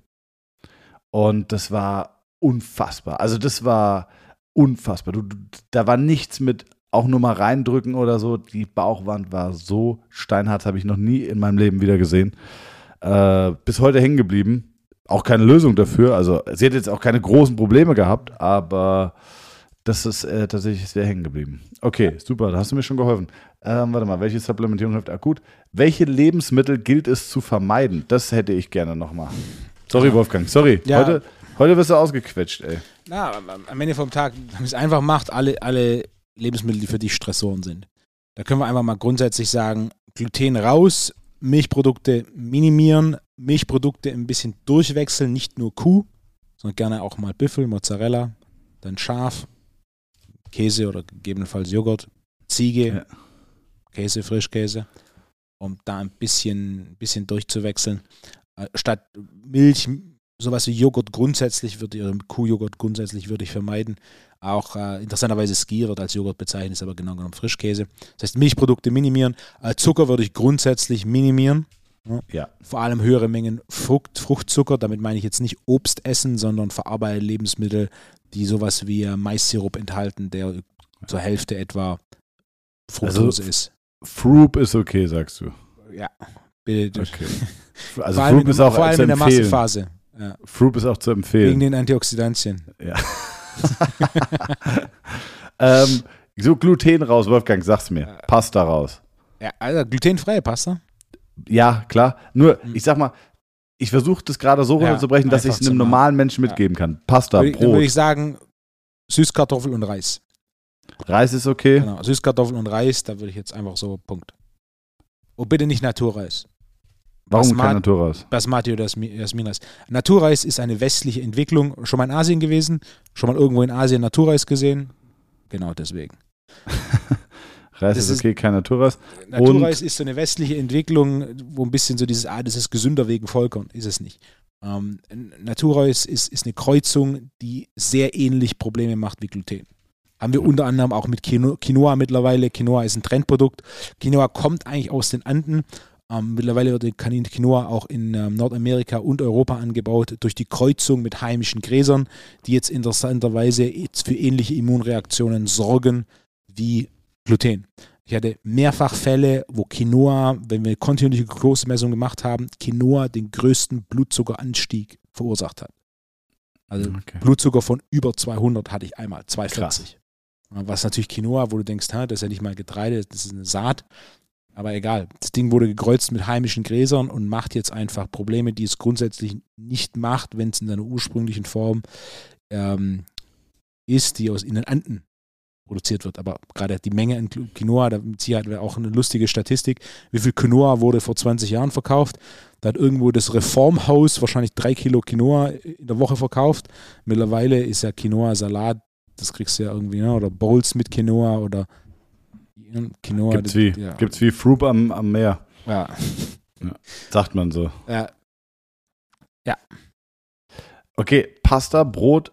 [SPEAKER 2] Und das war unfassbar. Also das war unfassbar. Du, du, da war nichts mit auch nur mal reindrücken oder so. Die Bauchwand war so steinhart, habe ich noch nie in meinem Leben wieder gesehen. Äh, bis heute hängen geblieben. Auch keine Lösung dafür. Also sie hat jetzt auch keine großen Probleme gehabt, aber das ist äh, tatsächlich sehr hängen geblieben. Okay, super, da hast du mir schon geholfen. Ähm, warte mal, welche Supplementierung hilft akut? Welche Lebensmittel gilt es zu vermeiden? Das hätte ich gerne nochmal. Sorry, Wolfgang, sorry. Ja. Heute, heute wirst du ausgequetscht, ey.
[SPEAKER 1] Na, am Ende vom Tag, wenn es einfach macht, alle, alle Lebensmittel, die für dich Stressoren sind. Da können wir einfach mal grundsätzlich sagen, Gluten raus, Milchprodukte minimieren, Milchprodukte ein bisschen durchwechseln, nicht nur Kuh, sondern gerne auch mal Büffel, Mozzarella, dann Schaf, Käse oder gegebenenfalls Joghurt, Ziege, ja. Käse, Frischkäse, um da ein bisschen, bisschen durchzuwechseln. Äh, statt Milch, sowas wie Joghurt grundsätzlich würde ich, Kuhjoghurt grundsätzlich würde ich vermeiden. Auch äh, interessanterweise Ski wird als Joghurt bezeichnet, ist aber genau genommen Frischkäse. Das heißt, Milchprodukte minimieren. Äh, Zucker würde ich grundsätzlich minimieren. Ja. Vor allem höhere Mengen Frucht, Fruchtzucker. Damit meine ich jetzt nicht Obst essen, sondern verarbeitete Lebensmittel, die sowas wie äh, Maissirup enthalten, der zur Hälfte etwa
[SPEAKER 2] Fructose also, ist. Fruit ist okay, sagst du.
[SPEAKER 1] Ja, bitte.
[SPEAKER 2] Okay. Also Fruit ist auch
[SPEAKER 1] vor allem in der Massephase.
[SPEAKER 2] Ja. Fruit ist auch zu empfehlen.
[SPEAKER 1] Wegen den Antioxidantien.
[SPEAKER 2] Ja. ähm, so Gluten raus, Wolfgang, sag's mir. Pasta raus.
[SPEAKER 1] Ja, also glutenfreie Pasta?
[SPEAKER 2] Ja, klar. Nur, hm. ich sag mal, ich versuche das gerade so runterzubrechen, ja, dass ich es einem normalen Menschen mitgeben kann. Pasta,
[SPEAKER 1] Brot. Dann würde ich sagen, Süßkartoffel und Reis.
[SPEAKER 2] Reis ist okay.
[SPEAKER 1] Genau, Süßkartoffel und Reis, da würde ich jetzt einfach so, Punkt. Und bitte nicht Naturreis.
[SPEAKER 2] Warum
[SPEAKER 1] Basmat-
[SPEAKER 2] kein Naturreis?
[SPEAKER 1] Basmati oder Jasmi- Jasminreis. Naturreis ist eine westliche Entwicklung. Schon mal in Asien gewesen? Schon mal irgendwo in Asien Naturreis gesehen? Genau deswegen.
[SPEAKER 2] Reis
[SPEAKER 1] Das
[SPEAKER 2] ist okay, kein Naturreis.
[SPEAKER 1] Naturreis ist so eine westliche Entwicklung, wo ein bisschen so dieses, ah, das ist gesünder wegen Volkern, ist es nicht. Ähm, Naturreis ist, ist eine Kreuzung, die sehr ähnlich Probleme macht wie Gluten. Haben wir unter anderem auch mit Quino- Quinoa mittlerweile. Quinoa ist ein Trendprodukt. Quinoa kommt eigentlich aus den Anden. Ähm, mittlerweile wird Quinoa auch in ähm, Nordamerika und Europa angebaut durch die Kreuzung mit heimischen Gräsern, die jetzt interessanterweise jetzt für ähnliche Immunreaktionen sorgen wie Gluten. Ich hatte mehrfach Fälle, wo Quinoa, wenn wir kontinuierliche Glukosemessung gemacht haben, Quinoa den größten Blutzuckeranstieg verursacht hat. Also
[SPEAKER 2] Okay.
[SPEAKER 1] Blutzucker von über 200 hatte ich einmal, 240. Was natürlich Quinoa, wo du denkst, ha, das ist ja nicht mal Getreide, das ist eine Saat. Aber egal, das Ding wurde gekreuzt mit heimischen Gräsern und macht jetzt einfach Probleme, die es grundsätzlich nicht macht, wenn es in seiner ursprünglichen Form ähm, ist, die aus in den Anden produziert wird. Aber gerade die Menge an Quinoa, da mit Sicherheit auch eine lustige Statistik. Wie viel Quinoa wurde vor 20 Jahren verkauft? Da hat irgendwo das Reformhaus wahrscheinlich drei Kilo Quinoa in der Woche verkauft. Mittlerweile ist ja Quinoa-Salat, das kriegst du ja irgendwie, ne? oder Bowls mit Quinoa oder Quinoa.
[SPEAKER 2] Gibt's wie,
[SPEAKER 1] ja.
[SPEAKER 2] gibt's wie Fruit am, am Meer,
[SPEAKER 1] Ja.
[SPEAKER 2] sagt man so.
[SPEAKER 1] ja.
[SPEAKER 2] Okay, Pasta, Brot,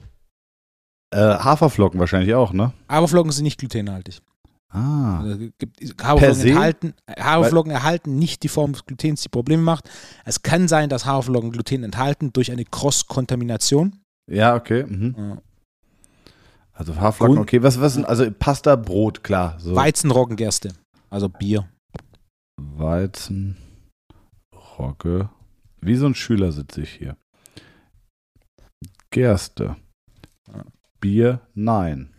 [SPEAKER 2] äh, Haferflocken wahrscheinlich auch, ne?
[SPEAKER 1] Haferflocken sind nicht glutenhaltig.
[SPEAKER 2] Ah.
[SPEAKER 1] Also, gibt, Haferflocken, enthalten, Haferflocken erhalten nicht die Form des Glutens, die Probleme macht. Es kann sein, dass Haferflocken Gluten enthalten durch eine Cross-Kontamination.
[SPEAKER 2] Ja, okay. Mhm.
[SPEAKER 1] Ja.
[SPEAKER 2] Also Haferflocken, okay. Was, was sind, also Pasta, Brot, klar. So.
[SPEAKER 1] Weizenroggengerste, also Bier.
[SPEAKER 2] Weizen, Rogge. Wie so ein Schüler sitze ich hier. Gerste.
[SPEAKER 1] Ja.
[SPEAKER 2] Bier, nein.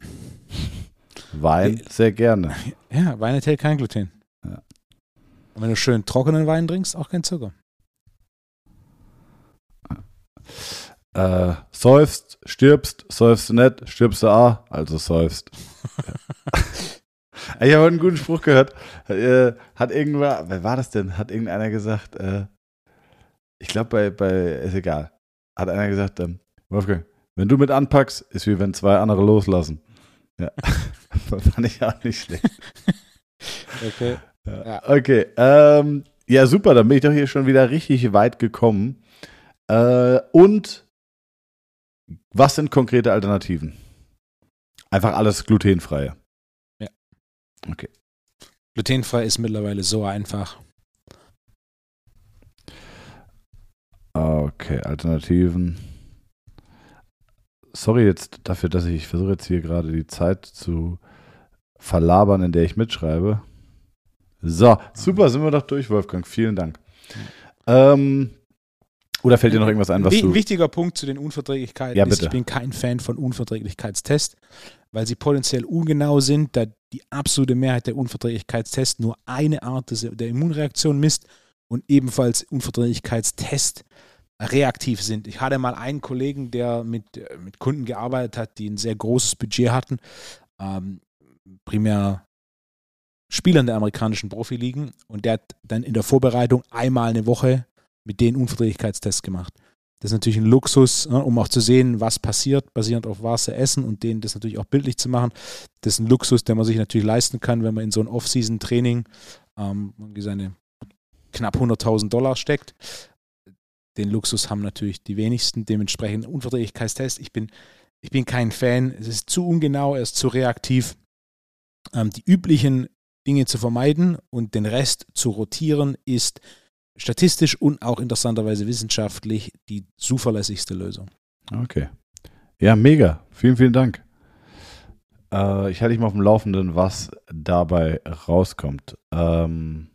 [SPEAKER 2] Wein, sehr gerne.
[SPEAKER 1] Ja, Wein enthält kein Gluten.
[SPEAKER 2] Ja.
[SPEAKER 1] Und wenn du schön trockenen Wein trinkst, auch kein Zucker.
[SPEAKER 2] Äh, säufst, stirbst, säufst du nicht, stirbst du auch, also säufst. ich habe einen guten Spruch gehört. Äh, hat irgendwer, wer war das denn? Hat irgendeiner gesagt, äh, ich glaube bei, bei, ist egal. Hat einer gesagt, ähm, Wolfgang, wenn du mit anpackst, ist wie wenn zwei andere loslassen. Ja. Fand ich auch nicht schlecht.
[SPEAKER 1] Okay.
[SPEAKER 2] Ja.
[SPEAKER 1] Ja.
[SPEAKER 2] Okay, ähm, ja super, dann bin ich doch hier schon wieder richtig weit gekommen. Äh, und was sind konkrete Alternativen? Einfach alles glutenfreie.
[SPEAKER 1] Glutenfrei ist mittlerweile so einfach.
[SPEAKER 2] Okay, Alternativen. Sorry jetzt dafür, dass ich, ich versuche jetzt hier gerade die Zeit zu verlabern, in der ich mitschreibe. So, super, sind wir doch durch, Wolfgang. Vielen Dank. Ähm, oder fällt dir noch irgendwas ein, was
[SPEAKER 1] Wi-
[SPEAKER 2] du.
[SPEAKER 1] Ein wichtiger Punkt zu den Unverträglichkeiten
[SPEAKER 2] Ja,
[SPEAKER 1] ist, ich bin kein Fan von Unverträglichkeitstests, weil sie potenziell ungenau sind, da die absolute Mehrheit der Unverträglichkeitstests nur eine Art des, der Immunreaktion misst und ebenfalls Unverträglichkeitstests reaktiv sind. Ich hatte mal einen Kollegen, der mit, äh, mit Kunden gearbeitet hat, die ein sehr großes Budget hatten, ähm, primär Spielern der amerikanischen Profiligen und der hat dann in der Vorbereitung einmal eine Woche mit denen Unverträglichkeitstests gemacht. Das ist natürlich ein Luxus, ne, um auch zu sehen, was passiert, basierend auf was sie essen und denen das natürlich auch bildlich zu machen. Das ist ein Luxus, den man sich natürlich leisten kann, wenn man in so ein Off-Season-Training ähm, seine knapp 100.000 Dollar steckt. Den Luxus haben natürlich die wenigsten, dementsprechend Unverträglichkeitstest. Ich bin, ich bin kein Fan, es ist zu ungenau, er ist zu reaktiv. Ähm, die üblichen Dinge zu vermeiden und den Rest zu rotieren, ist statistisch und auch interessanterweise wissenschaftlich die zuverlässigste Lösung.
[SPEAKER 2] Okay. Ja, mega. Vielen, vielen Dank. Äh, ich halte dich mal auf dem Laufenden, was dabei rauskommt. Ähm,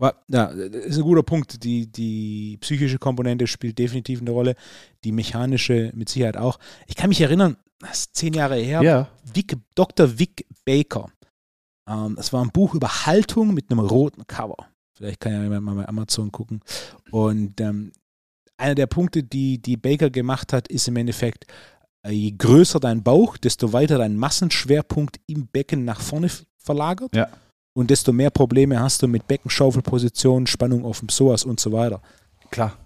[SPEAKER 1] ja, das ist ein guter Punkt. Die, die psychische Komponente spielt definitiv eine Rolle, die mechanische mit Sicherheit auch. Ich kann mich erinnern, das ist zehn Jahre her,
[SPEAKER 2] ja.
[SPEAKER 1] Vic, Dr. Vic Baker. Ähm, das war ein Buch über Haltung mit einem roten Cover. Vielleicht kann ja jemand mal bei Amazon gucken. Und ähm, einer der Punkte, die, die Baker gemacht hat, ist im Endeffekt, äh, je größer dein Bauch, desto weiter dein Massenschwerpunkt im Becken nach vorne verlagert.
[SPEAKER 2] Ja.
[SPEAKER 1] und desto mehr Probleme hast du mit Beckenschaufelposition, Spannung auf dem Psoas und so weiter.
[SPEAKER 2] Klar.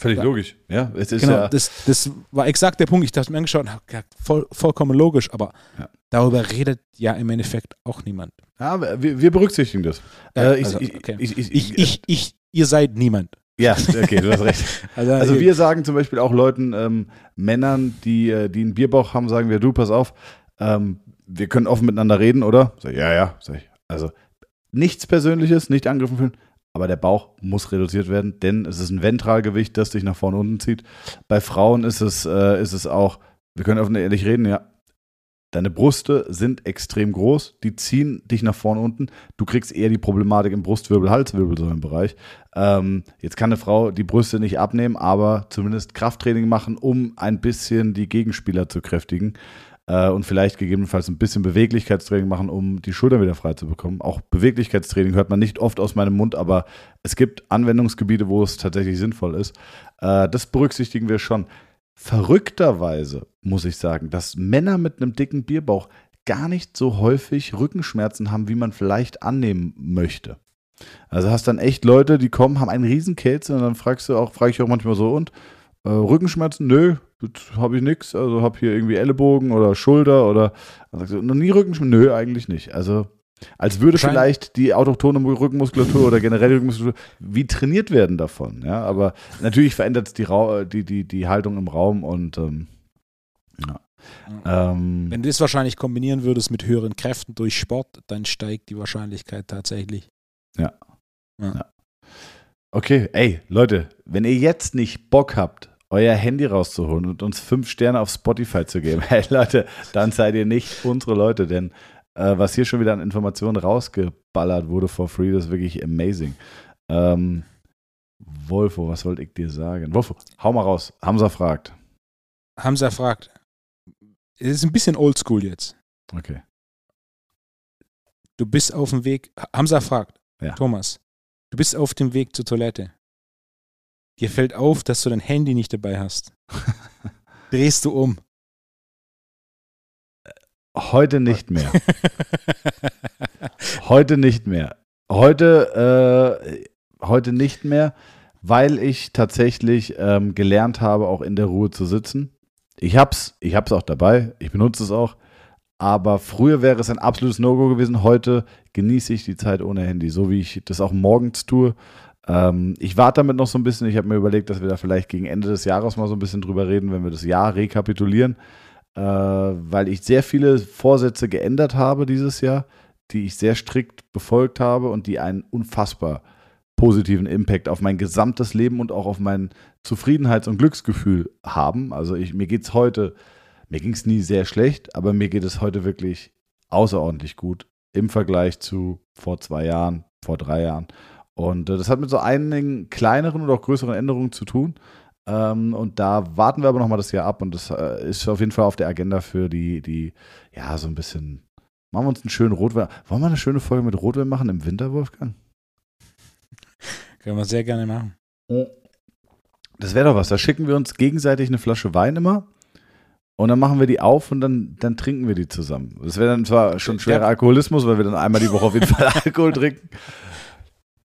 [SPEAKER 2] Völlig
[SPEAKER 1] Ja.
[SPEAKER 2] logisch. Ja, es ist
[SPEAKER 1] genau,
[SPEAKER 2] ja.
[SPEAKER 1] das, das war exakt der Punkt. Ich dachte mir angeschaut, ja, voll, vollkommen logisch, aber
[SPEAKER 2] Ja.
[SPEAKER 1] darüber redet ja im Endeffekt auch niemand.
[SPEAKER 2] ja wir, wir berücksichtigen das. Äh, ich,
[SPEAKER 1] also,
[SPEAKER 2] ich,
[SPEAKER 1] okay.
[SPEAKER 2] ich, ich,
[SPEAKER 1] Ich, ich, ich, ihr seid niemand.
[SPEAKER 2] Ja, okay, du hast recht.
[SPEAKER 1] Also,
[SPEAKER 2] Also
[SPEAKER 1] ihr-
[SPEAKER 2] wir sagen zum Beispiel auch Leuten, ähm, Männern, die, äh, die einen Bierbauch haben, sagen wir, du, pass auf, ähm, wir können offen miteinander reden, oder? Sag ich, ja, ja, sag ich. Also nichts Persönliches, nicht angegriffen fühlen, aber der Bauch muss reduziert werden, denn es ist ein Ventralgewicht, das dich nach vorne unten zieht. Bei Frauen ist es, äh, ist es auch, wir können offen ehrlich reden, ja. Deine Brüste sind extrem groß, die ziehen dich nach vorne unten. Du kriegst eher die Problematik im Brustwirbel, Halswirbelsäulenbereich. Ähm, jetzt kann eine Frau die Brüste nicht abnehmen, aber zumindest Krafttraining machen, um ein bisschen die Gegenspieler zu kräftigen. Äh, und vielleicht gegebenenfalls ein bisschen Beweglichkeitstraining machen, um die Schultern wieder frei zu bekommen. Auch Beweglichkeitstraining hört man nicht oft aus meinem Mund, aber es gibt Anwendungsgebiete, wo es tatsächlich sinnvoll ist. Äh, das berücksichtigen wir schon. Verrückterweise muss ich sagen, dass Männer mit einem dicken Bierbauch gar nicht so häufig Rückenschmerzen haben, wie man vielleicht annehmen möchte. Also hast dann echt Leute, die kommen, haben einen riesen Kälte und dann fragst du auch, frage ich auch manchmal so, und äh, Rückenschmerzen? Nö, habe ich nix. Also habe hier irgendwie Ellenbogen oder Schulter oder du, noch nie Rückenschmerzen? Nö, eigentlich nicht. Also als würde
[SPEAKER 1] Schein-
[SPEAKER 2] vielleicht die autochtone Rückenmuskulatur oder generell die Rückenmuskulatur wie trainiert werden davon. Ja, aber natürlich verändert es die, Rau- die, die, die Haltung im Raum und ähm, ja. Ähm,
[SPEAKER 1] Wenn du das wahrscheinlich kombinieren würdest mit höheren Kräften durch Sport, dann steigt die Wahrscheinlichkeit tatsächlich.
[SPEAKER 2] Okay, ey, Leute, wenn ihr jetzt nicht Bock habt, euer Handy rauszuholen und uns fünf Sterne auf Spotify zu geben, hey Leute, dann seid ihr nicht unsere Leute, denn äh, was hier schon wieder an Informationen rausgeballert wurde for free, das ist wirklich amazing. Ähm, Wolfo, was wollte ich dir sagen? Wolfo, hau mal raus. Hamza fragt.
[SPEAKER 1] Hamza fragt, es ist ein bisschen oldschool jetzt.
[SPEAKER 2] Okay.
[SPEAKER 1] Du bist auf dem Weg, Hamza fragt,
[SPEAKER 2] Ja.
[SPEAKER 1] Thomas, du bist auf dem Weg zur Toilette. Dir fällt auf, dass du dein Handy nicht dabei hast. Drehst du um.
[SPEAKER 2] Heute nicht mehr. Heute nicht mehr. Heute, äh, heute nicht mehr, weil ich tatsächlich ähm, gelernt habe, auch in der Ruhe zu sitzen. Ich hab's, ich hab's auch dabei, ich benutze es auch. Aber früher wäre es ein absolutes No-Go gewesen. Heute genieße ich die Zeit ohne Handy, so wie ich das auch morgens tue. Ähm, ich warte damit noch so ein bisschen. Ich habe mir überlegt, dass wir da vielleicht gegen Ende des Jahres mal so ein bisschen drüber reden, wenn wir das Jahr rekapitulieren äh, weil ich sehr viele Vorsätze geändert habe dieses Jahr, die ich sehr strikt befolgt habe und die einen unfassbar positiven Impact auf mein gesamtes Leben und auch auf mein Zufriedenheits- und Glücksgefühl haben. Also ich, mir geht es heute, mir ging es nie sehr schlecht, aber mir geht es heute wirklich außerordentlich gut im Vergleich zu vor zwei Jahren, vor drei Jahren. Und äh, das hat mit so einigen kleineren oder auch größeren Änderungen zu tun. Ähm, und da warten wir aber nochmal das Jahr ab und das äh, ist auf jeden Fall auf der Agenda für die, die, ja, so ein bisschen. Machen wir uns einen schönen Rotwein. Wollen wir eine schöne Folge mit Rotwein machen im Winter, Wolfgang?
[SPEAKER 1] Können wir sehr gerne machen.
[SPEAKER 2] Das wäre doch was. Da schicken wir uns gegenseitig eine Flasche Wein immer und dann machen wir die auf und dann, dann trinken wir die zusammen. Das wäre dann zwar schon schwerer. Alkoholismus, weil wir dann einmal die Woche auf jeden Fall Alkohol trinken.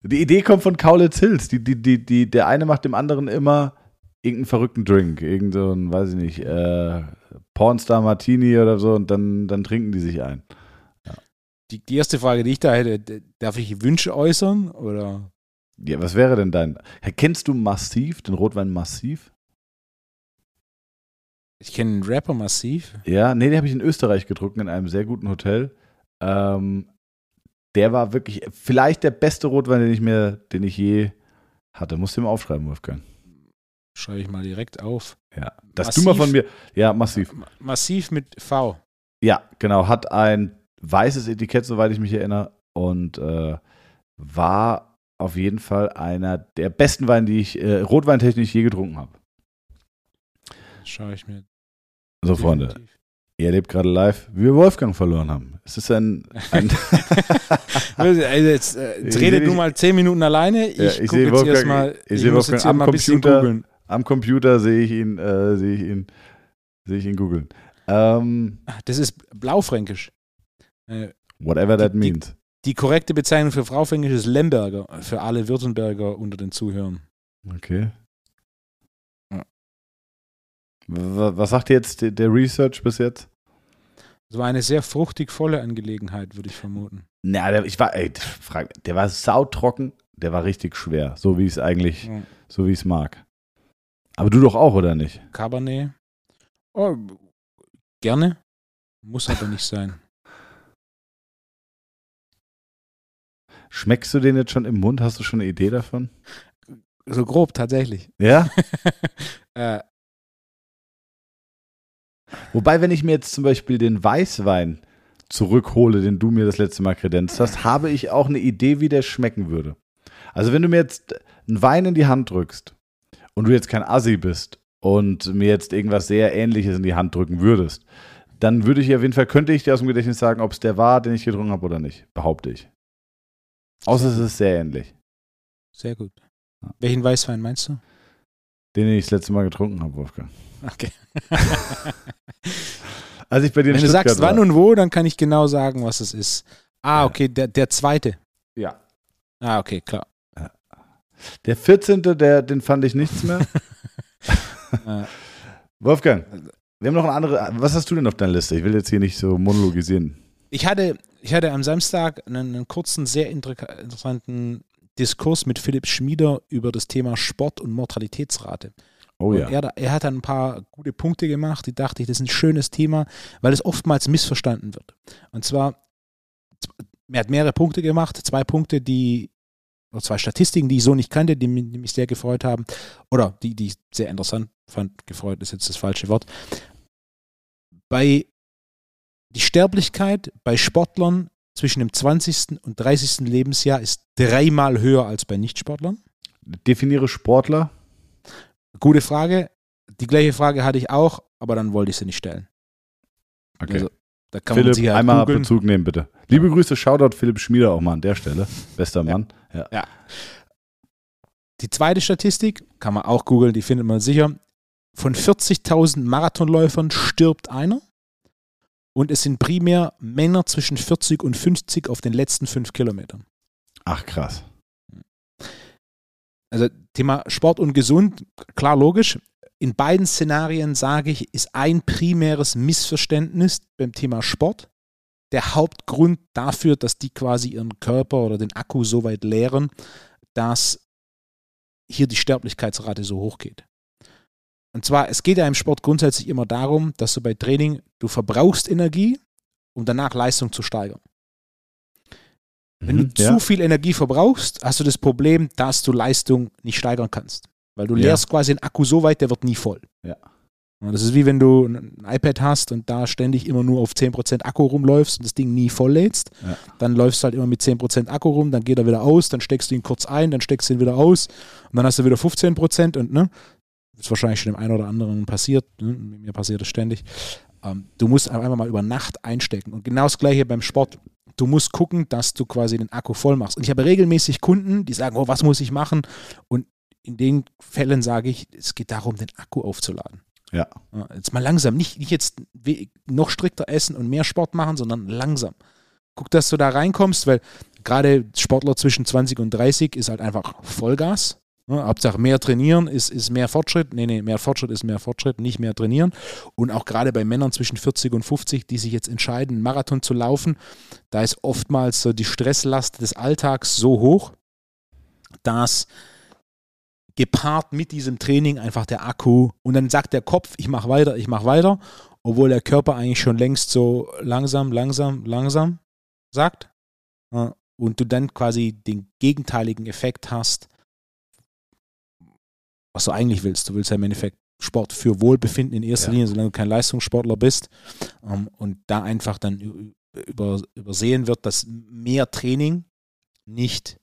[SPEAKER 2] Die Idee kommt von Kaulitz Hills. Die, die, die, die, der eine macht dem anderen immer irgendeinen verrückten Drink. Irgend so ein, weiß ich nicht, äh, Pornstar Martini oder so und dann, dann trinken die sich ein.
[SPEAKER 1] Die, die erste Frage, die ich da hätte, darf ich Wünsche äußern? Oder
[SPEAKER 2] Ja, was wäre denn dein. Kennst du Massiv, den Rotwein Massiv?
[SPEAKER 1] ich kenne einen Rapper massiv.
[SPEAKER 2] Ja, nee, den habe ich in Österreich getrunken, in einem sehr guten Hotel. Ähm, der war wirklich vielleicht der beste Rotwein, den ich mir, den ich je hatte. Musst du mal aufschreiben, Wolfgang.
[SPEAKER 1] Schreibe ich mal direkt auf.
[SPEAKER 2] Ja.
[SPEAKER 1] Massiv?
[SPEAKER 2] du mal von mir. Ja, massiv.
[SPEAKER 1] Ma- Massiv mit V.
[SPEAKER 2] Ja, genau. Hat ein weißes Etikett, soweit ich mich erinnere. Und äh, war auf jeden Fall einer der besten Weine, die ich äh, rotweintechnisch je getrunken habe.
[SPEAKER 1] Schaue ich mir.
[SPEAKER 2] So, Freunde,
[SPEAKER 1] definitiv.
[SPEAKER 2] Ihr erlebt gerade live, wie wir Wolfgang verloren haben. Es ist ein. ein
[SPEAKER 1] Also jetzt, äh, jetzt
[SPEAKER 2] Ich
[SPEAKER 1] rede
[SPEAKER 2] seh
[SPEAKER 1] du mal zehn Minuten alleine. Ich,
[SPEAKER 2] Ja, ich
[SPEAKER 1] guck
[SPEAKER 2] seh
[SPEAKER 1] jetzt
[SPEAKER 2] Wolfgang-
[SPEAKER 1] erstmal.
[SPEAKER 2] ich
[SPEAKER 1] Ich,
[SPEAKER 2] seh
[SPEAKER 1] muss
[SPEAKER 2] Wolfgang am Computer. am Computer sehe ich ihn, äh, sehe ich ihn, sehe ich ihn googeln. Ähm,
[SPEAKER 1] Ah, Das ist Blaufränkisch. Äh,
[SPEAKER 2] whatever that
[SPEAKER 1] Die- die-
[SPEAKER 2] means.
[SPEAKER 1] Die korrekte Bezeichnung für Fraufängisch ist Lemberger, für alle Württemberger unter den Zuhörern.
[SPEAKER 2] Okay. Was sagt jetzt der Research bis jetzt?
[SPEAKER 1] Es war eine sehr fruchtig volle Angelegenheit, würde ich vermuten.
[SPEAKER 2] Na, der, ich war, ey, frag, der war sautrocken, der war richtig schwer, so wie ich es eigentlich,
[SPEAKER 1] Ja.
[SPEAKER 2] so wie ich es mag. Aber du doch auch, oder nicht?
[SPEAKER 1] Cabernet. Oh, gerne. Muss aber nicht sein.
[SPEAKER 2] Schmeckst du den jetzt schon im Mund? Hast du schon eine Idee davon?
[SPEAKER 1] So grob tatsächlich.
[SPEAKER 2] Ja?
[SPEAKER 1] äh,
[SPEAKER 2] Wobei, wenn ich mir jetzt zum Beispiel den Weißwein zurückhole, den du mir das letzte Mal kredenzt hast, habe ich auch eine Idee, wie der schmecken würde. Also wenn du mir jetzt einen Wein in die Hand drückst und du jetzt kein Assi bist und mir jetzt irgendwas sehr ähnliches in die Hand drücken würdest, dann würde ich auf jeden Fall, könnte ich dir aus dem Gedächtnis sagen, ob es der war, den ich getrunken habe oder nicht. Behaupte ich. Außer es ist sehr ähnlich.
[SPEAKER 1] sehr gut.
[SPEAKER 2] Ja.
[SPEAKER 1] Welchen Weißwein meinst du?
[SPEAKER 2] Den ich das letzte Mal getrunken habe, Wolfgang.
[SPEAKER 1] Okay.
[SPEAKER 2] Als ich bei dir
[SPEAKER 1] Wenn du sagst wann
[SPEAKER 2] war.
[SPEAKER 1] und wo, dann kann ich genau sagen, was es ist. Ah, okay, der, der zweite.
[SPEAKER 2] Ja.
[SPEAKER 1] Ah, okay, klar.
[SPEAKER 2] Der 14., der, den fand ich nichts mehr. Wolfgang, wir haben noch eine andere. Was hast du denn auf deiner Liste? Ich will jetzt hier nicht so monologisieren.
[SPEAKER 1] ich, hatte, ich hatte am Samstag einen, einen kurzen, sehr inter- interessanten Diskurs mit Philipp Schmieder über das Thema Sport und Mortalitätsrate.
[SPEAKER 2] Oh ja.
[SPEAKER 1] er, er hat dann ein paar gute Punkte gemacht, die dachte ich, das ist ein schönes Thema, weil es oftmals missverstanden wird. Und zwar, er hat mehrere Punkte gemacht, zwei Punkte, die, oder zwei Statistiken, die ich so nicht kannte, die, die mich sehr gefreut haben, oder die, die ich sehr interessant fand, gefreut ist jetzt das falsche Wort. Bei die Sterblichkeit bei Sportlern zwischen dem 20. und 30. Lebensjahr ist dreimal höher als bei Nichtsportlern.
[SPEAKER 2] Definiere Sportler.
[SPEAKER 1] Gute Frage. Die gleiche Frage hatte ich auch, aber dann wollte ich sie nicht stellen.
[SPEAKER 2] Okay.
[SPEAKER 1] Also, da kann man
[SPEAKER 2] Philipp,
[SPEAKER 1] sich halt
[SPEAKER 2] einmal
[SPEAKER 1] googeln.
[SPEAKER 2] Bezug nehmen, bitte. Liebe Grüße, Shoutout Philipp Schmieder auch mal an der Stelle. Bester Mann. Ja.
[SPEAKER 1] Die zweite Statistik kann man auch googeln, die findet man sicher. Von 40.000 Marathonläufern stirbt einer. Und es sind primär Männer zwischen 40 und 50 auf den letzten fünf Kilometern.
[SPEAKER 2] Ach, krass.
[SPEAKER 1] Also Thema Sport und gesund, klar logisch. In beiden Szenarien sage ich, ist ein primäres Missverständnis beim Thema Sport der Hauptgrund dafür, dass die quasi ihren Körper oder den Akku so weit leeren, dass hier die Sterblichkeitsrate so hoch geht. Und zwar, es geht ja im Sport grundsätzlich immer darum, dass du bei Training, du verbrauchst Energie, um danach Leistung zu steigern. Wenn
[SPEAKER 2] Mhm,
[SPEAKER 1] du
[SPEAKER 2] ja.
[SPEAKER 1] zu viel Energie verbrauchst, hast du das Problem, dass du Leistung nicht steigern kannst. Weil du
[SPEAKER 2] Ja.
[SPEAKER 1] leerst quasi den Akku so weit, der wird nie voll.
[SPEAKER 2] Ja.
[SPEAKER 1] Und Das ist wie wenn du ein iPad hast und da ständig immer nur auf 10% Akku rumläufst und das Ding nie volllädst.
[SPEAKER 2] Ja.
[SPEAKER 1] Dann läufst du halt immer mit 10% Akku rum, dann geht er wieder aus, dann steckst du ihn kurz ein, dann steckst du ihn wieder aus und dann hast du wieder 15% und ne, ist wahrscheinlich schon dem einen oder anderen passiert. Ne? Mir passiert das ständig. Ähm, du musst einfach mal über Nacht einstecken. Und genau das gleiche beim Sport. Du musst gucken, dass du quasi den Akku voll machst. Und ich habe regelmäßig Kunden, die sagen, oh, was muss ich machen? Und in den Fällen sage ich, es geht darum, den Akku aufzuladen.
[SPEAKER 2] Ja.
[SPEAKER 1] Jetzt mal langsam, nicht, nicht jetzt noch strikter essen und mehr Sport machen, sondern langsam. Guck, dass du da reinkommst, weil gerade Sportler zwischen 20 und 30 ist halt einfach Vollgas. Ja, Hauptsache mehr trainieren ist, ist mehr Fortschritt. Nee, nee, mehr Fortschritt ist mehr Fortschritt, nicht mehr trainieren. Und auch gerade bei Männern zwischen 40 und 50, die sich jetzt entscheiden, einen Marathon zu laufen, da ist oftmals so die Stresslast des Alltags so hoch, dass gepaart mit diesem Training einfach der Akku und dann sagt der Kopf, ich mache weiter, ich mache weiter, obwohl der Körper eigentlich schon längst so langsam, langsam, langsam sagt. Ja, Und du dann quasi den gegenteiligen Effekt hast, was du eigentlich willst. Du willst ja im Endeffekt Sport für Wohlbefinden in erster
[SPEAKER 2] Ja.
[SPEAKER 1] Linie, solange du kein Leistungssportler bist. Ähm, Und da einfach dann über, übersehen wird, dass mehr Training nicht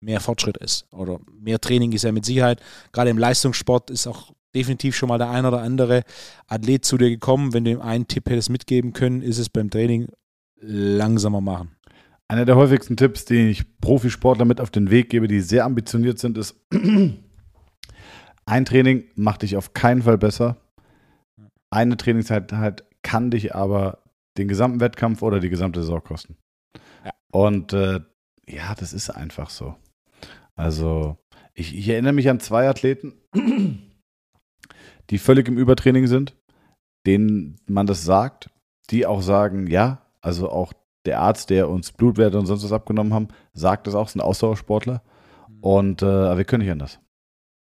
[SPEAKER 1] mehr Fortschritt ist. Oder mehr Training ist ja mit Sicherheit, gerade im Leistungssport ist auch definitiv schon mal der ein oder andere Athlet zu dir gekommen. Wenn du ihm einen Tipp hättest mitgeben können, ist es beim Training langsamer machen.
[SPEAKER 2] Einer der häufigsten Tipps, den ich Profisportler mit auf den Weg gebe, die sehr ambitioniert sind, ist, ein Training macht dich auf keinen Fall besser. Eine Trainingseinheit kann dich aber den gesamten Wettkampf oder die gesamte Saison kosten.
[SPEAKER 1] Ja.
[SPEAKER 2] Und äh, ja, das ist einfach so. Also, ich, ich erinnere mich an zwei Athleten, die völlig im Übertraining sind, denen man das sagt, die auch sagen, ja, also auch der Arzt, der uns Blutwerte und sonst was abgenommen haben, sagt es auch, sind Ausdauersportler. Mhm. Und äh, wir können nicht anders.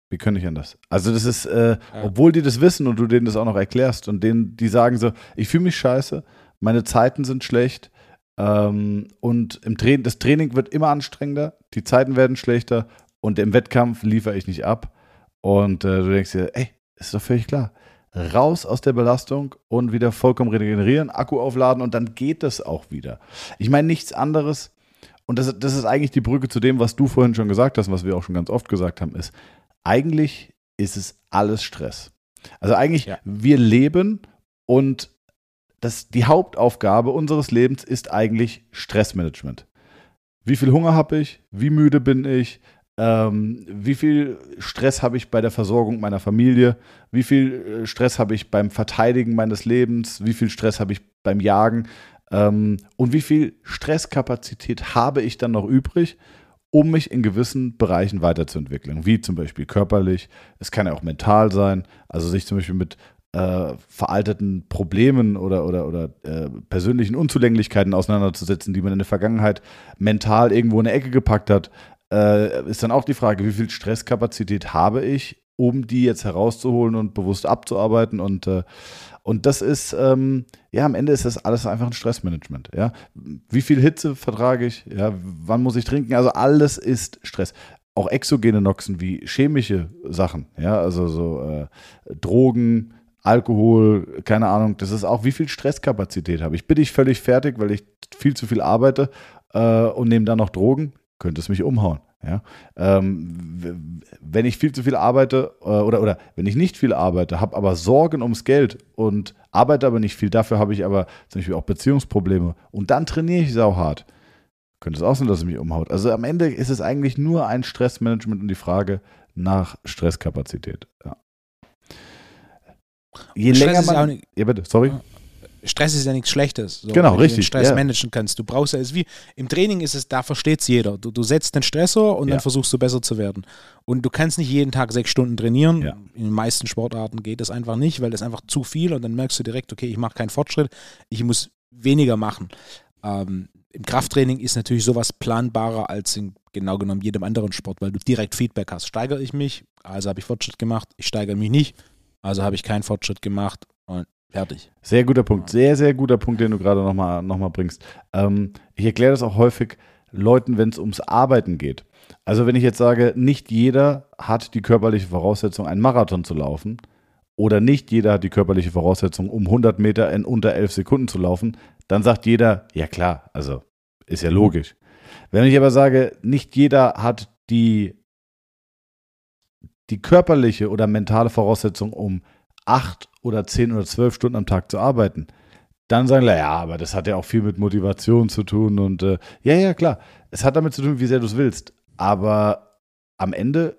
[SPEAKER 2] Wir können nicht anders. Also das ist, äh, ja. obwohl die das wissen und du denen das auch noch erklärst und denen, die sagen so, ich fühle mich scheiße, meine Zeiten sind schlecht ähm, und im Tra das Training wird immer anstrengender, die Zeiten werden schlechter und im Wettkampf liefere ich nicht ab. Und äh, du denkst dir, ey, ist doch völlig klar. Raus aus der Belastung und wieder vollkommen regenerieren, Akku aufladen und dann geht das auch wieder. Ich meine nichts anderes, und das, das ist eigentlich die Brücke zu dem, was du vorhin schon gesagt hast, was wir auch schon ganz oft gesagt haben, ist, eigentlich ist es alles Stress. Also eigentlich, ja. wir leben und das, die Hauptaufgabe unseres Lebens ist eigentlich Stressmanagement. Wie viel Hunger habe ich? Wie müde bin ich? Ähm, wie viel Stress habe ich bei der Versorgung meiner Familie? Wie viel äh, Stress habe ich beim Verteidigen meines Lebens? Wie viel Stress habe ich beim Jagen? Ähm, und wie viel Stresskapazität habe ich dann noch übrig, um mich in gewissen Bereichen weiterzuentwickeln? Wie zum Beispiel körperlich, es kann ja auch mental sein, also sich zum Beispiel mit äh, veralteten Problemen oder, oder, oder äh, persönlichen Unzulänglichkeiten auseinanderzusetzen, die man in der Vergangenheit mental irgendwo in eine Ecke gepackt hat äh, ist dann auch die Frage, wie viel Stresskapazität habe ich, um die jetzt herauszuholen und bewusst abzuarbeiten. Und, äh, und das ist, ähm, ja, am Ende ist das alles einfach ein Stressmanagement. Ja? Wie viel Hitze vertrage ich? Ja? Wann muss ich trinken? Also alles ist Stress. Auch exogene Noxen wie chemische Sachen, ja, also so äh, Drogen, Alkohol, keine Ahnung, das ist auch, wie viel Stresskapazität habe ich. Bin ich völlig fertig, weil ich viel zu viel arbeite äh, und nehme dann noch Drogen? könnte es mich umhauen. Ja? Ähm, wenn ich viel zu viel arbeite äh, oder, oder wenn ich nicht viel arbeite, habe aber Sorgen ums Geld und arbeite aber nicht viel, dafür habe ich aber zum Beispiel auch Beziehungsprobleme und dann trainiere ich sau hart. Könnte es auch sein, dass es mich umhaut. Also am Ende ist es eigentlich nur ein Stressmanagement und die Frage nach Stresskapazität. Ja.
[SPEAKER 1] Je länger man.
[SPEAKER 2] Ja, bitte, sorry.
[SPEAKER 1] Stress ist ja nichts Schlechtes.
[SPEAKER 2] So, genau, richtig.
[SPEAKER 1] Du den Stress ja. managen kannst. Du brauchst ja, ist wie im Training ist es, da versteht es jeder. Du, du setzt den Stressor und ja. dann versuchst du besser zu werden. Und du kannst nicht jeden Tag sechs Stunden trainieren. Ja. In den meisten Sportarten geht das einfach nicht, weil das einfach zu viel und dann merkst du direkt, okay, ich mache keinen Fortschritt, ich muss weniger machen. Ähm, Im Krafttraining ist natürlich sowas planbarer als in genau genommen jedem anderen Sport, weil du direkt Feedback hast. Steigere ich mich, also habe ich Fortschritt gemacht, ich steigere mich nicht, also habe ich keinen Fortschritt gemacht und Fertig.
[SPEAKER 2] Sehr guter Punkt. Sehr, sehr guter Punkt, den du gerade nochmal noch mal bringst. Ähm, ich erkläre das auch häufig Leuten, wenn es ums Arbeiten geht. Also wenn ich jetzt sage, nicht jeder hat die körperliche Voraussetzung, einen Marathon zu laufen oder nicht jeder hat die körperliche Voraussetzung, um 100 Meter in unter 11 Sekunden zu laufen, dann sagt jeder, ja klar, also ist ja logisch. Wenn ich aber sage, nicht jeder hat die, die körperliche oder mentale Voraussetzung, um acht oder zehn oder zwölf Stunden am Tag zu arbeiten. Dann sagen, ja, aber das hat ja auch viel mit Motivation zu tun und äh, ja, ja, klar, es hat damit zu tun, wie sehr du es willst. Aber am Ende,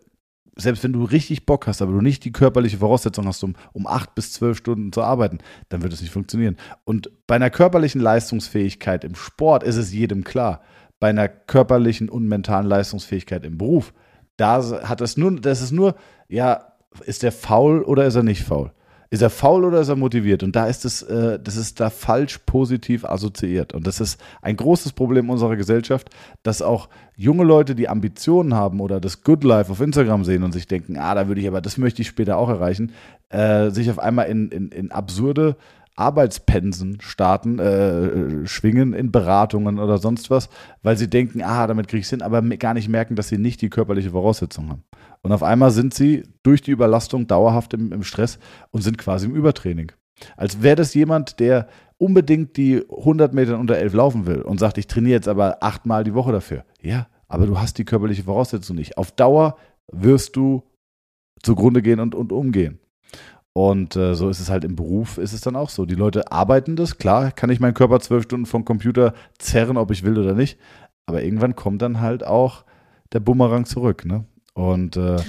[SPEAKER 2] selbst wenn du richtig Bock hast, aber du nicht die körperliche Voraussetzung hast, um, um acht bis zwölf Stunden zu arbeiten, dann wird es nicht funktionieren. Und bei einer körperlichen Leistungsfähigkeit im Sport ist es jedem klar. Bei einer körperlichen und mentalen Leistungsfähigkeit im Beruf, da hat es nur, das ist nur, ja, ist der faul oder ist er nicht faul? Ist er faul oder ist er motiviert? Und da ist es, äh, das ist da falsch positiv assoziiert. Und das ist ein großes Problem unserer Gesellschaft, dass auch junge Leute, die Ambitionen haben oder das Good Life auf Instagram sehen und sich denken, ah, da würde ich aber, das möchte ich später auch erreichen, äh, sich auf einmal in, in, in absurde Arbeitspensen starten, äh, schwingen in Beratungen oder sonst was, weil sie denken, ah, damit kriege ich es hin, aber gar nicht merken, dass sie nicht die körperliche Voraussetzung haben. Und auf einmal sind sie durch die Überlastung dauerhaft im, im Stress und sind quasi im Übertraining. Als wäre das jemand, der unbedingt die 100 Meter unter 11 laufen will und sagt, ich trainiere jetzt aber achtmal die Woche dafür. Ja, aber du hast die körperliche Voraussetzung nicht. Auf Dauer wirst du zugrunde gehen und, und umgehen. Und äh, so ist es halt im Beruf, ist es dann auch so. Die Leute arbeiten das, klar, kann ich meinen Körper zwölf Stunden vom Computer zerren, ob ich will oder nicht. Aber irgendwann kommt dann halt auch der Bumerang zurück. Ne? Und äh,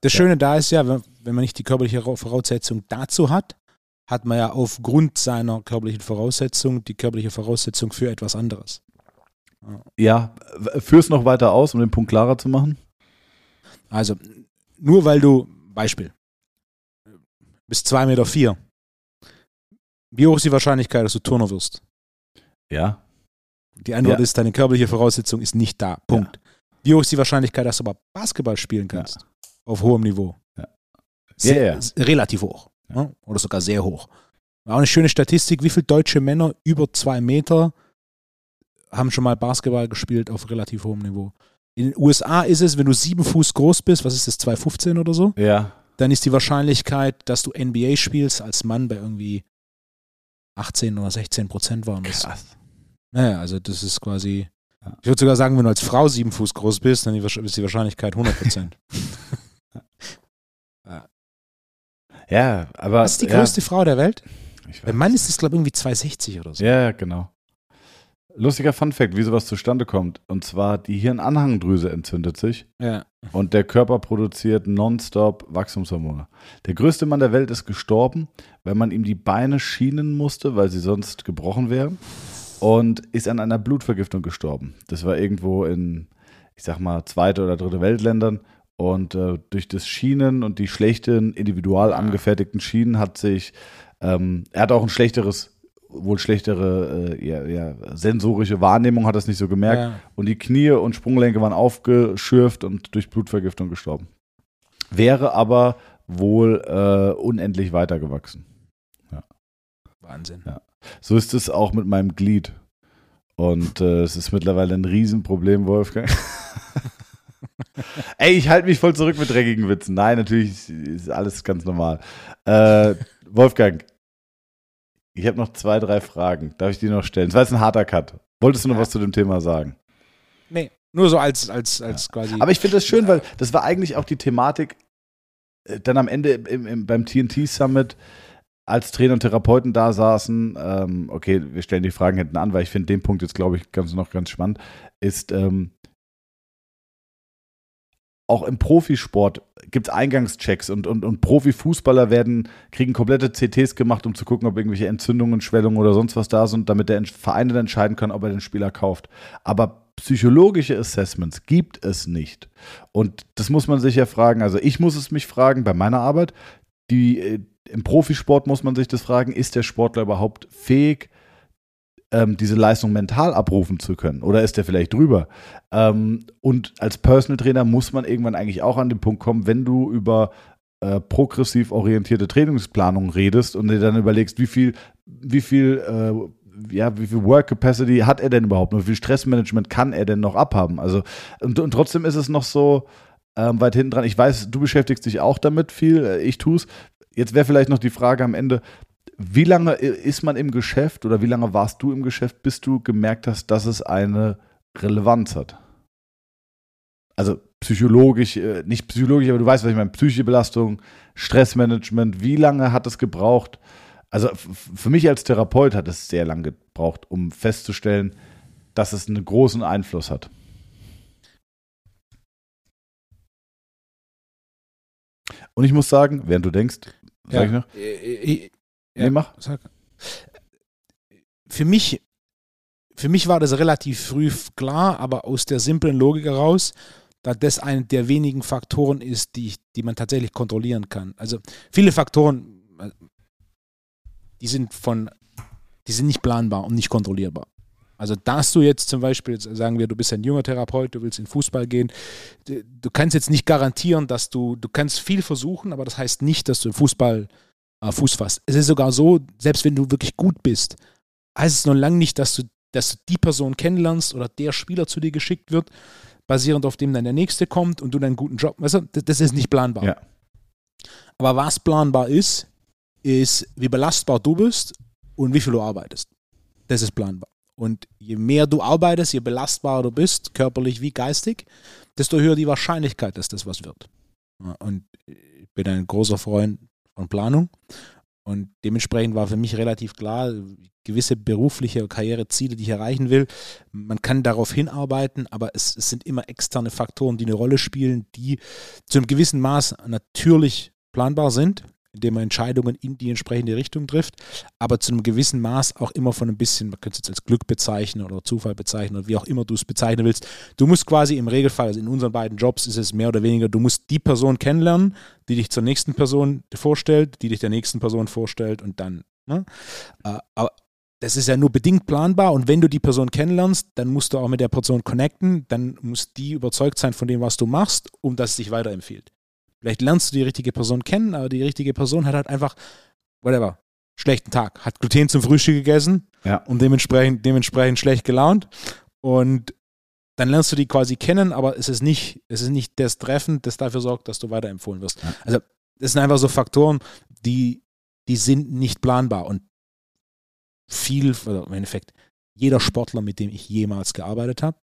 [SPEAKER 1] das Schöne ja. da ist ja, wenn, wenn man nicht die körperliche Voraussetzung dazu hat, hat man ja aufgrund seiner körperlichen Voraussetzung die körperliche Voraussetzung für etwas anderes.
[SPEAKER 2] Ja, führ's noch weiter aus, um den Punkt klarer zu machen.
[SPEAKER 1] Also, nur weil du, Beispiel, bist 2,4 Meter. Vier. Wie hoch ist die Wahrscheinlichkeit, dass du Turner wirst?
[SPEAKER 2] Ja.
[SPEAKER 1] Die Antwort
[SPEAKER 2] Ja.
[SPEAKER 1] ist, deine körperliche Voraussetzung ist nicht da. Punkt. Wie hoch ist die Wahrscheinlichkeit, dass du aber Basketball spielen kannst? Auf hohem Niveau.
[SPEAKER 2] Ja.
[SPEAKER 1] Sehr,
[SPEAKER 2] Ja, ja.
[SPEAKER 1] s- Relativ hoch. Ja. Oder sogar sehr hoch. War auch eine schöne Statistik, wie viele deutsche Männer über zwei Meter haben schon mal Basketball gespielt auf relativ hohem Niveau. In den USA ist es, wenn du sieben Fuß groß bist, was ist das, 2,15 oder so,
[SPEAKER 2] Ja.
[SPEAKER 1] dann ist die Wahrscheinlichkeit, dass du NBA spielst als Mann bei irgendwie 18 oder 16 Prozent waren das.
[SPEAKER 2] Krass.
[SPEAKER 1] Naja, also das ist quasi.
[SPEAKER 2] Ja.
[SPEAKER 1] Ich würde sogar sagen, wenn du als Frau sieben Fuß groß bist, dann ist die Wahrscheinlichkeit 100 Prozent.
[SPEAKER 2] Ja, aber.
[SPEAKER 1] Was ist die
[SPEAKER 2] ja,
[SPEAKER 1] größte Frau der Welt? Beim
[SPEAKER 2] weiß.
[SPEAKER 1] Mann ist es, glaube ich, irgendwie 260 oder so.
[SPEAKER 2] Ja, ja, genau. Lustiger Funfact, wie sowas zustande kommt. Und zwar, die Hirnanhangdrüse entzündet sich
[SPEAKER 1] Ja.
[SPEAKER 2] und der Körper produziert nonstop Wachstumshormone. Der größte Mann der Welt ist gestorben, weil man ihm die Beine schienen musste, weil sie sonst gebrochen wären. Und ist an einer Blutvergiftung gestorben. Das war irgendwo in, ich sag mal, zweite oder dritte Weltländern. Und äh, durch das Schienen und die schlechten, individual angefertigten Schienen hat sich, ähm, er hat auch ein schlechteres, wohl schlechtere, äh, ja, ja, sensorische Wahrnehmung, hat das nicht so gemerkt.
[SPEAKER 1] Ja.
[SPEAKER 2] Und die Knie und Sprunggelenke waren aufgeschürft und durch Blutvergiftung gestorben. Wäre aber wohl äh, unendlich weitergewachsen.
[SPEAKER 1] Wahnsinn.
[SPEAKER 2] Ja. So ist es auch mit meinem Glied. Und äh, es ist mittlerweile ein Riesenproblem, Wolfgang. Ey, ich halte mich voll zurück mit dreckigen Witzen. Nein, natürlich ist alles ganz normal. Äh, Wolfgang, ich habe noch zwei, drei Fragen. Darf ich die noch stellen? Das war jetzt ein harter Cut. Wolltest du noch
[SPEAKER 1] Ja.
[SPEAKER 2] was zu dem Thema sagen?
[SPEAKER 1] Nee, nur so als, als, als quasi.
[SPEAKER 2] Aber ich finde das schön, weil das war eigentlich auch die Thematik äh, dann am Ende im, im, beim TNT Summit, als Trainer und Therapeuten da saßen. Ähm, okay, wir stellen die Fragen hinten an, weil ich finde den Punkt jetzt, glaube ich, ganz, noch ganz spannend, ist ähm, auch im Profisport gibt es Eingangschecks und, und, und Profifußballer werden, kriegen komplette CTs gemacht, um zu gucken, ob irgendwelche Entzündungen, Schwellungen oder sonst was da sind, damit der Verein dann entscheiden kann, ob er den Spieler kauft. Aber psychologische Assessments gibt es nicht. Und das muss man sich ja fragen. Also ich muss es mich fragen bei meiner Arbeit. Die, äh, Im Profisport muss man sich das fragen, ist der Sportler überhaupt fähig, ähm, diese Leistung mental abrufen zu können? Oder ist der vielleicht drüber? Ähm, und als Personal Trainer muss man irgendwann eigentlich auch an den Punkt kommen, wenn du über äh, progressiv orientierte Trainingsplanung redest und dir dann überlegst, wie viel, wie viel, äh, ja, wie viel Work Capacity hat er denn überhaupt noch? Wie viel Stressmanagement kann er denn noch abhaben? Also, und, und trotzdem ist es noch so ähm, weit hinten dran. Ich weiß, du beschäftigst dich auch damit viel, äh, ich tue es. Jetzt wäre vielleicht noch die Frage am Ende, wie lange ist man im Geschäft oder wie lange warst du im Geschäft, bis du gemerkt hast, dass es eine Relevanz hat? Also psychologisch, äh, nicht psychologisch, aber du weißt, was ich meine, psychische Belastung, Stressmanagement, wie lange hat es gebraucht? Also für mich als Therapeut hat es sehr lange gebraucht, um festzustellen, dass es einen großen Einfluss hat. Und ich muss sagen, während du denkst, sag
[SPEAKER 1] ja.
[SPEAKER 2] ich noch,
[SPEAKER 1] Äh, äh,
[SPEAKER 2] nee,
[SPEAKER 1] Ja.
[SPEAKER 2] mach.
[SPEAKER 1] Sag. Für mich, für mich war das relativ früh klar, aber aus der simplen Logik heraus, da das einer der wenigen Faktoren ist, die, ich- die man tatsächlich kontrollieren kann. Also viele Faktoren, äh, die sind von, die sind nicht planbar und nicht kontrollierbar. Also dass du jetzt zum Beispiel, jetzt sagen wir, du bist ein junger Therapeut, du willst in Fußball gehen, du kannst jetzt nicht garantieren, dass du, du kannst viel versuchen, aber das heißt nicht, dass du im Fußball äh, Fuß fasst. Es ist sogar so, selbst wenn du wirklich gut bist, heißt es noch lange nicht, dass du, dass du die Person kennenlernst oder der Spieler zu dir geschickt wird, basierend auf dem dann der nächste kommt und du dann einen guten Job. Weißt du, das, das ist nicht planbar.
[SPEAKER 2] Ja.
[SPEAKER 1] Aber was planbar ist, ist, wie belastbar du bist und wie viel du arbeitest. Das ist planbar. Und je mehr du arbeitest, je belastbarer du bist, körperlich wie geistig, desto höher die Wahrscheinlichkeit, dass das was wird. Und ich bin ein großer Freund von Planung. Und dementsprechend war für mich relativ klar, gewisse berufliche Karriereziele, die ich erreichen will, man kann darauf hinarbeiten, aber es, es sind immer externe Faktoren, die eine Rolle spielen, die zu einem gewissen Maß natürlich planbar sind, indem man Entscheidungen in die entsprechende Richtung trifft, aber zu einem gewissen Maß auch immer von ein bisschen, man könnte es jetzt als Glück bezeichnen oder Zufall bezeichnen oder wie auch immer du es bezeichnen willst. Du musst quasi im Regelfall, also in unseren beiden Jobs ist es mehr oder weniger, du musst die Person kennenlernen, die dich zur nächsten Person vorstellt, die dich der nächsten Person vorstellt und dann. Ne? Äh, aber das ist ja nur bedingt planbar und wenn du die Person kennenlernst, dann musst du auch mit der Person connecten, dann muss die überzeugt sein von dem, was du machst, um dass es sich weiterempfiehlt. Vielleicht lernst du die richtige Person kennen, aber die richtige Person hat halt einfach, whatever, schlechten Tag, hat Gluten zum Frühstück gegessen
[SPEAKER 2] Ja.
[SPEAKER 1] und dementsprechend, dementsprechend schlecht gelaunt und dann lernst du die quasi kennen, aber es ist nicht, es ist nicht das Treffen, das dafür sorgt, dass du weiterempfohlen wirst.
[SPEAKER 2] Ja.
[SPEAKER 1] Also das sind einfach so Faktoren, die, die sind nicht planbar und viel, oder im Endeffekt, jeder Sportler, mit dem ich jemals gearbeitet habe,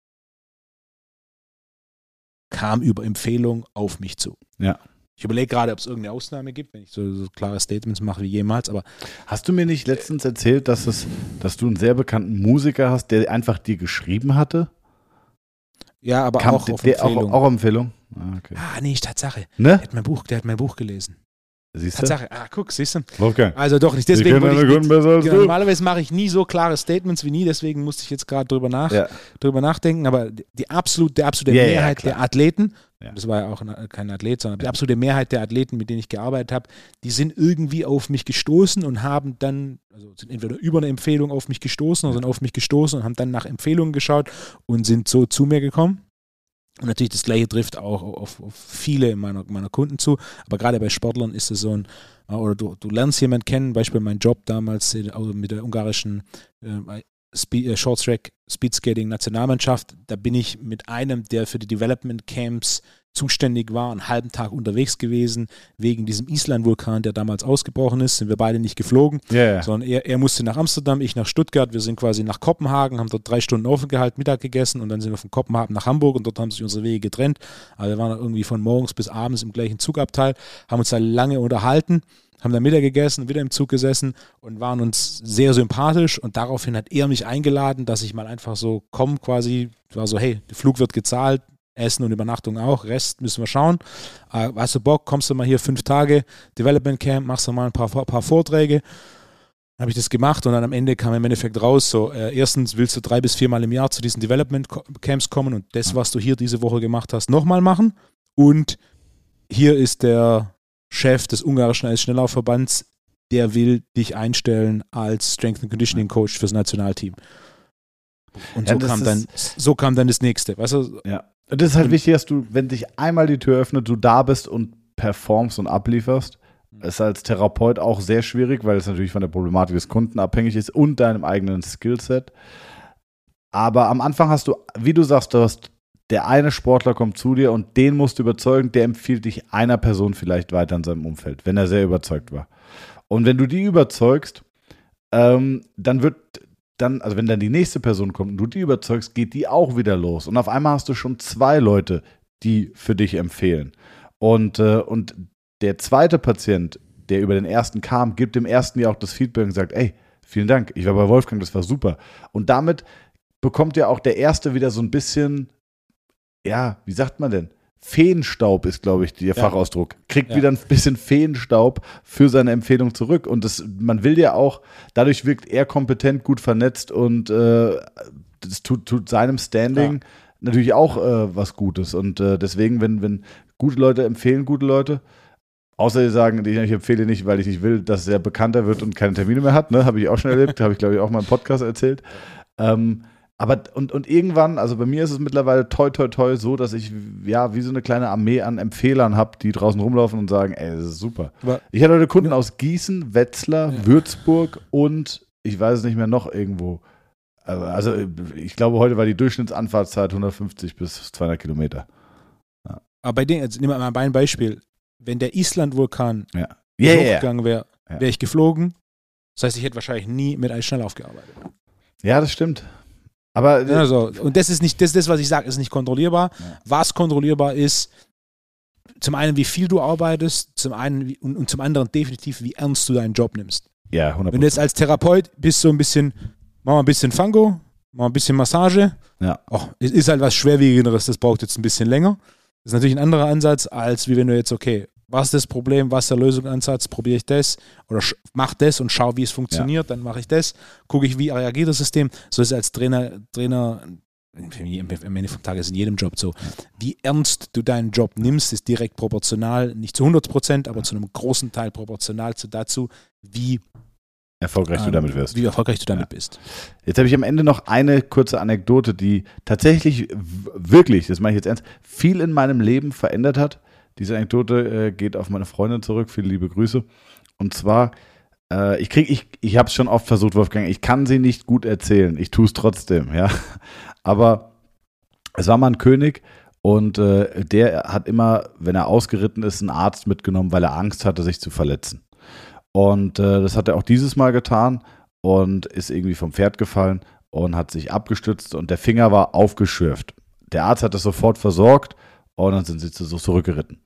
[SPEAKER 1] kam über Empfehlung auf mich zu.
[SPEAKER 2] Ja.
[SPEAKER 1] Ich überlege gerade, ob es irgendeine Ausnahme gibt, wenn ich so, so klare Statements mache wie jemals, aber
[SPEAKER 2] Hast du mir nicht letztens erzählt, dass, es, dass du einen sehr bekannten Musiker hast, der einfach dir geschrieben hatte?
[SPEAKER 1] ja, aber
[SPEAKER 2] Kam
[SPEAKER 1] auch auf
[SPEAKER 2] der,
[SPEAKER 1] Empfehlung.
[SPEAKER 2] Auch, auch Empfehlung? Ah, okay.
[SPEAKER 1] ah, nee, Tatsache.
[SPEAKER 2] Ne?
[SPEAKER 1] Der hat mein Buch, der hat mein Buch gelesen.
[SPEAKER 2] Siehst du?
[SPEAKER 1] Tatsache. Ah, guck, siehst du?
[SPEAKER 2] Wolfgang.
[SPEAKER 1] Also doch nicht. Deswegen
[SPEAKER 2] deine
[SPEAKER 1] ich
[SPEAKER 2] Kunden besser als
[SPEAKER 1] Genau,
[SPEAKER 2] du.
[SPEAKER 1] normalerweise mache ich nie so klare Statements wie nie, deswegen musste ich jetzt gerade drüber, nach,
[SPEAKER 2] Ja.
[SPEAKER 1] drüber nachdenken. Aber die absolut, der absolute
[SPEAKER 2] Ja, ja,
[SPEAKER 1] Mehrheit
[SPEAKER 2] klar.
[SPEAKER 1] der Athleten,
[SPEAKER 2] Ja.
[SPEAKER 1] das war ja auch ein, kein Athlet, sondern die absolute Mehrheit der Athleten, mit denen ich gearbeitet habe, die sind irgendwie auf mich gestoßen und haben dann, also sind entweder über eine Empfehlung auf mich gestoßen oder sind auf mich gestoßen und haben dann nach Empfehlungen geschaut und sind so zu mir gekommen. Und natürlich das gleiche trifft auch auf, auf viele meiner, meiner Kunden zu. Aber gerade bei Sportlern ist es so ein, äh, oder du, du lernst jemanden kennen, Beispiel mein Job damals äh, mit der ungarischen äh, Spe äh, Short Track Speed Nationalmannschaft. Da bin ich mit einem, der für die Development Camps zuständig war, einen halben Tag unterwegs gewesen, wegen diesem Island-Vulkan, der damals ausgebrochen ist, sind wir beide nicht geflogen,
[SPEAKER 2] ja.
[SPEAKER 1] sondern er, er musste nach Amsterdam, ich nach Stuttgart, wir sind quasi nach Kopenhagen, haben dort drei Stunden aufgehalten, Mittag gegessen und dann sind wir von Kopenhagen nach Hamburg und dort haben sich unsere Wege getrennt. Aber wir waren irgendwie von morgens bis abends im gleichen Zugabteil, haben uns da lange unterhalten, haben dann Mittag gegessen, wieder im Zug gesessen und waren uns sehr sympathisch und daraufhin hat er mich eingeladen, dass ich mal einfach so komme quasi, war so, hey, der Flug wird gezahlt, Essen und Übernachtung auch, Rest müssen wir schauen. Äh, hast du Bock, kommst du mal hier fünf Tage, Development Camp, machst du mal ein paar, paar Vorträge. Dann habe ich das gemacht und dann am Ende kam im Endeffekt raus, so äh, erstens willst du drei bis viermal im Jahr zu diesen Development Camps kommen und das, was du hier diese Woche gemacht hast, nochmal machen. Und hier ist der Chef des ungarischen Eisschnelllaufverbands, der will dich einstellen als Strength and Conditioning Coach fürs Nationalteam. Und
[SPEAKER 2] Ja,
[SPEAKER 1] so, kam dann, so kam dann das nächste. Weißt du,
[SPEAKER 2] Ja. Und das ist halt wichtig, dass du, wenn sich einmal die Tür öffnet, du da bist und performst und ablieferst. Ist als Therapeut auch sehr schwierig, weil es natürlich von der Problematik des Kunden abhängig ist und deinem eigenen Skillset. Aber am Anfang hast du, wie du sagst, du hast, der eine Sportler kommt zu dir und den musst du überzeugen, der empfiehlt dich einer Person vielleicht weiter in seinem Umfeld, wenn er sehr überzeugt war. Und wenn du die überzeugst, ähm, dann wird dann, also wenn dann die nächste Person kommt und du die überzeugst, geht die auch wieder los. Und auf einmal hast du schon zwei Leute, die für dich empfehlen. Und, äh, und der zweite Patient, der über den ersten kam, gibt dem ersten ja auch das Feedback und sagt, ey, vielen Dank, ich war bei Wolfgang, das war super. Und damit bekommt ja auch der erste wieder so ein bisschen, ja, wie sagt man denn? Feenstaub ist, glaube ich, der
[SPEAKER 1] Ja.
[SPEAKER 2] Fachausdruck. Kriegt
[SPEAKER 1] Ja.
[SPEAKER 2] wieder ein bisschen Feenstaub für seine Empfehlung zurück. Und das, man will ja auch, dadurch wirkt er kompetent, gut vernetzt und äh, das tut, tut seinem Standing natürlich auch äh, was Gutes. Und äh, deswegen, wenn, wenn gute Leute empfehlen, gute Leute, außer sie sagen, ich, ich empfehle nicht, weil ich nicht will, dass er bekannter wird und keine Termine mehr hat, ne? habe ich auch schon erlebt, habe ich, glaube ich, auch mal im Podcast erzählt. Ähm, aber und, und irgendwann, also bei mir ist es mittlerweile toi toi toi so, dass ich ja wie so eine kleine Armee an Empfehlern habe, die draußen rumlaufen und sagen, ey, das ist super.
[SPEAKER 1] Aber-
[SPEAKER 2] ich hatte heute Kunden aus Gießen, Wetzlar, Würzburg und ich weiß es nicht mehr noch irgendwo. Also, also ich glaube, heute war die Durchschnittsanfahrtszeit 150 bis 200 Kilometer.
[SPEAKER 1] aber bei denen, jetzt nehmen wir mal ein Beispiel. Wenn der Island-Vulkan
[SPEAKER 2] Ja,
[SPEAKER 1] yeah,
[SPEAKER 2] ja, ja.
[SPEAKER 1] hochgegangen wäre,
[SPEAKER 2] Ja.
[SPEAKER 1] wäre ich geflogen. Das heißt, ich hätte wahrscheinlich nie mit Eisschnelllauf gearbeitet.
[SPEAKER 2] Ja, das stimmt. Aber
[SPEAKER 1] Ja, so. Und das ist nicht, das, das was ich sage, ist nicht kontrollierbar.
[SPEAKER 2] Ja.
[SPEAKER 1] Was kontrollierbar ist, zum einen, wie viel du arbeitest, zum einen und, und zum anderen definitiv, wie ernst du deinen Job nimmst.
[SPEAKER 2] ja, 100
[SPEAKER 1] Wenn du jetzt als Therapeut bist, so ein bisschen, mach mal ein bisschen Fango, mach mal ein bisschen Massage.
[SPEAKER 2] Ja.
[SPEAKER 1] Oh, es ist halt was Schwerwiegenderes, das braucht jetzt ein bisschen länger. Das ist natürlich ein anderer Ansatz, als wie wenn du jetzt, okay, was ist das Problem, was ist der Lösungsansatz, probiere ich das oder mach das und schau, wie es funktioniert, ja. dann mache ich das, gucke ich, wie reagiert das System. So ist es als Trainer, Trainer am Ende vom Tag ist in jedem Job so. Wie ernst du deinen Job nimmst, ist direkt proportional, nicht zu 100 Prozent, aber zu einem großen Teil proportional zu dazu, wie
[SPEAKER 2] erfolgreich ähm, du damit wirst.
[SPEAKER 1] Wie erfolgreich du damit ja. bist.
[SPEAKER 2] Jetzt habe ich am Ende noch eine kurze Anekdote, die tatsächlich wirklich, das meine ich jetzt ernst, viel in meinem Leben verändert hat. Diese Anekdote äh, geht auf meine Freundin zurück. Viele liebe Grüße. Und zwar, äh, ich kriege, ich, ich habe es schon oft versucht, Wolfgang. Ich kann sie nicht gut erzählen. Ich tue es trotzdem, ja. Aber es war mal ein König und äh, der hat immer, wenn er ausgeritten ist, einen Arzt mitgenommen, weil er Angst hatte, sich zu verletzen. Und äh, das hat er auch dieses Mal getan und ist irgendwie vom Pferd gefallen und hat sich abgestützt und der Finger war aufgeschürft. Der Arzt hat das sofort versorgt und dann sind sie so zurückgeritten.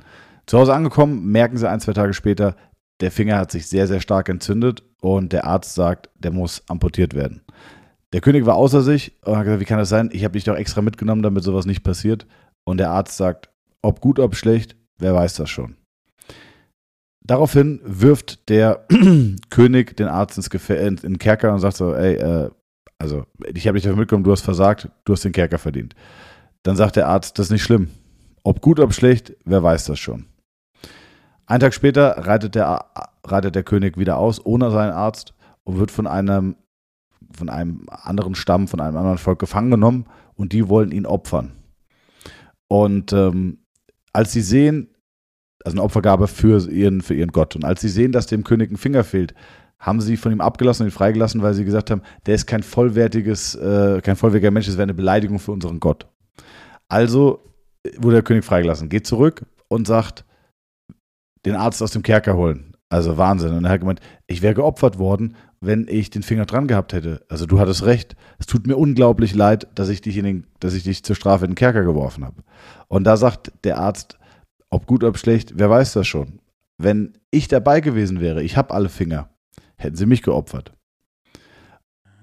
[SPEAKER 2] Zu Hause angekommen, merken sie ein, zwei Tage später, der Finger hat sich sehr, sehr stark entzündet und der Arzt sagt, der muss amputiert werden. Der König war außer sich und hat gesagt, wie kann das sein? Ich habe dich doch extra mitgenommen, damit sowas nicht passiert. Und der Arzt sagt, ob gut, ob schlecht, wer weiß das schon. Daraufhin wirft der König den Arzt ins Gefä in, in den Kerker und sagt so, ey, äh, also ich habe dich dafür mitgenommen, du hast versagt, du hast den Kerker verdient. Dann sagt der Arzt, das ist nicht schlimm. Ob gut, ob schlecht, wer weiß das schon. Ein Tag später reitet der, reitet der König wieder aus, ohne seinen Arzt, und wird von einem, von einem anderen Stamm, von einem anderen Volk gefangen genommen und die wollen ihn opfern. Und ähm, als sie sehen, also eine Opfergabe für ihren, für ihren Gott. Und als sie sehen, dass dem König ein Finger fehlt, haben sie von ihm abgelassen und ihn freigelassen, weil sie gesagt haben, der ist kein vollwertiges, äh, kein vollwertiger Mensch, das wäre eine Beleidigung für unseren Gott. Also wurde der König freigelassen, geht zurück und sagt, den Arzt aus dem Kerker holen. Also Wahnsinn. Und er hat gemeint, ich wäre geopfert worden, wenn ich den Finger dran gehabt hätte. Also du hattest recht. Es tut mir unglaublich leid, dass ich dich in den, dass ich dich zur Strafe in den Kerker geworfen habe. Und da sagt der Arzt, ob gut, ob schlecht, wer weiß das schon. Wenn ich dabei gewesen wäre, ich habe alle Finger, hätten sie mich geopfert.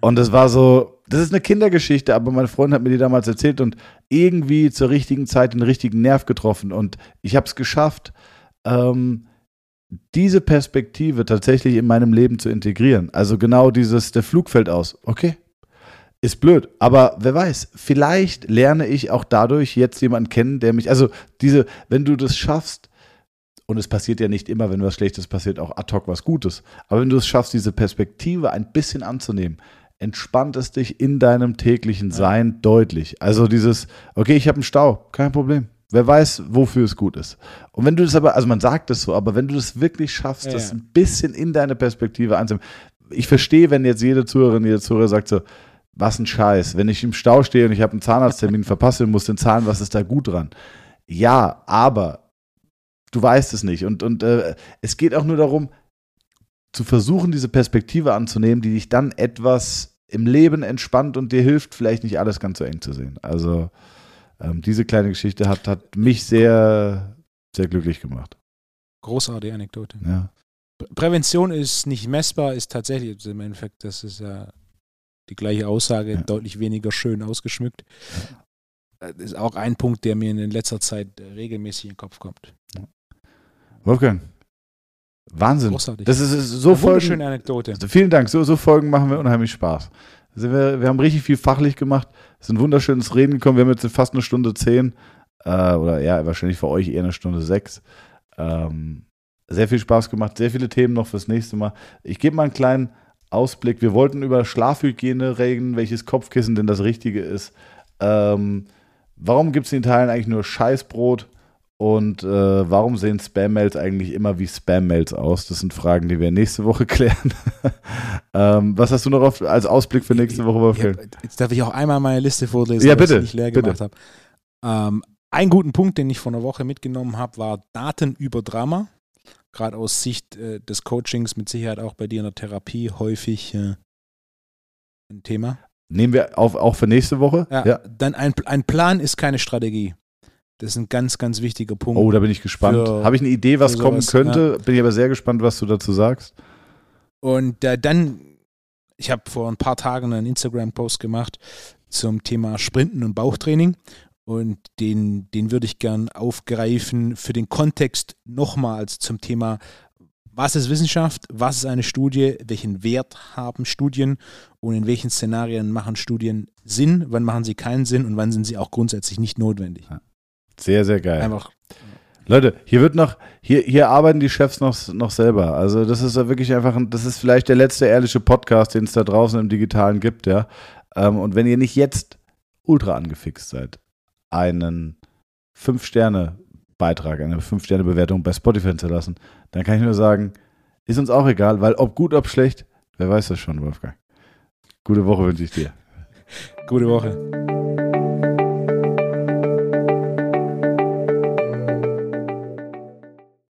[SPEAKER 2] Und das war so, das ist eine Kindergeschichte, aber meine Freundin hat mir die damals erzählt und irgendwie zur richtigen Zeit den richtigen Nerv getroffen. Und ich habe es geschafft, ähm, diese Perspektive tatsächlich in meinem Leben zu integrieren. Also genau dieses, der Flug fällt aus. Okay, ist blöd, aber wer weiß, vielleicht lerne ich auch dadurch jetzt jemanden kennen, der mich, also diese, wenn du das schaffst, und es passiert ja nicht immer, wenn was Schlechtes passiert, auch ad hoc was Gutes, aber wenn du es schaffst, diese Perspektive ein bisschen anzunehmen, entspannt es dich in deinem täglichen Sein ja. deutlich. Also dieses, okay, ich habe einen Stau, kein Problem. Wer weiß, wofür es gut ist. Und wenn du das aber, also man sagt das so, aber wenn du das wirklich schaffst, ja, das ein bisschen in deine Perspektive anzunehmen, ich verstehe, wenn jetzt jede Zuhörerin, jede Zuhörer sagt so, was ein Scheiß. Wenn ich im Stau stehe und ich habe einen Zahnarzttermin verpasse und muss den zahlen, was ist da gut dran? Ja, aber du weißt es nicht. Und, und äh, es geht auch nur darum, zu versuchen, diese Perspektive anzunehmen, die dich dann etwas im Leben entspannt und dir hilft, vielleicht nicht alles ganz so eng zu sehen. Also ähm, diese kleine Geschichte hat, hat mich sehr, sehr glücklich gemacht.
[SPEAKER 1] Großartige Anekdote.
[SPEAKER 2] Ja.
[SPEAKER 1] Prävention ist nicht messbar, ist tatsächlich im Endeffekt, das ist ja die gleiche Aussage, ja. deutlich weniger schön ausgeschmückt. Das ist auch ein Punkt, der mir in letzter Zeit regelmäßig in den Kopf kommt.
[SPEAKER 2] Wolfgang, Wahnsinn.
[SPEAKER 1] Großartig.
[SPEAKER 2] Das ist, so Folgen.
[SPEAKER 1] Schöne Anekdote.
[SPEAKER 2] Vielen Dank. So, so Folgen machen wir unheimlich Spaß. Also wir, wir haben richtig viel fachlich gemacht. Es ist ein wunderschönes Reden gekommen. Wir haben jetzt fast eine Stunde zehn. Äh, oder ja, wahrscheinlich für euch eher eine Stunde sechs. Ähm, sehr viel Spaß gemacht. Sehr viele Themen noch fürs nächste Mal. Ich gebe mal einen kleinen Ausblick. Wir wollten über Schlafhygiene reden, welches Kopfkissen denn das Richtige ist. Ähm, warum gibt es in Italien eigentlich nur Scheißbrot? Und äh, warum sehen Spam-Mails eigentlich immer wie Spam-Mails aus? Das sind Fragen, die wir nächste Woche klären. ähm, was hast du noch auf, als Ausblick für nächste Woche, Wolfgang?
[SPEAKER 1] jetzt darf ich auch einmal meine Liste vorlesen,
[SPEAKER 2] ja, bitte,
[SPEAKER 1] ich leer gemacht habe. Ähm, einen guten Punkt, den ich vor einer Woche mitgenommen habe, war Daten über Drama gerade aus Sicht äh, des Coachings mit Sicherheit auch bei dir in der Therapie häufig äh, ein Thema.
[SPEAKER 2] Nehmen wir auf, auch für nächste Woche?
[SPEAKER 1] Ja, ja. Dann ein, ein Plan ist keine Strategie. Das ist ein ganz, ganz wichtiger Punkt.
[SPEAKER 2] Oh, da bin ich gespannt. Habe ich eine Idee, was kommen könnte? Ja. Bin ich aber sehr gespannt, was du dazu sagst.
[SPEAKER 1] Und äh, dann, ich habe vor ein paar Tagen einen Instagram-Post gemacht zum Thema Sprinten und Bauchtraining. und den, den würde ich gern aufgreifen für den Kontext nochmals zum Thema, was ist Wissenschaft, was ist eine Studie, welchen Wert haben Studien und in welchen Szenarien machen Studien Sinn, wann machen sie keinen Sinn und wann sind sie auch grundsätzlich nicht notwendig.
[SPEAKER 2] Sehr, sehr geil.
[SPEAKER 1] Einfach
[SPEAKER 2] Leute, hier wird noch, hier, hier arbeiten die Chefs noch, noch selber. Also das ist ja wirklich einfach, ein, das ist vielleicht der letzte ehrliche Podcast, den es da draußen im Digitalen gibt, ja. Ähm, und wenn ihr nicht jetzt ultra angefixt seid, einen 5-Sterne-Beitrag, eine 5-Sterne-Bewertung bei Spotify zu lassen, dann kann ich nur sagen, ist uns auch egal, weil ob gut, ob schlecht, wer weiß das schon, Wolfgang. Gute Woche wünsche ich dir.
[SPEAKER 1] gute Woche.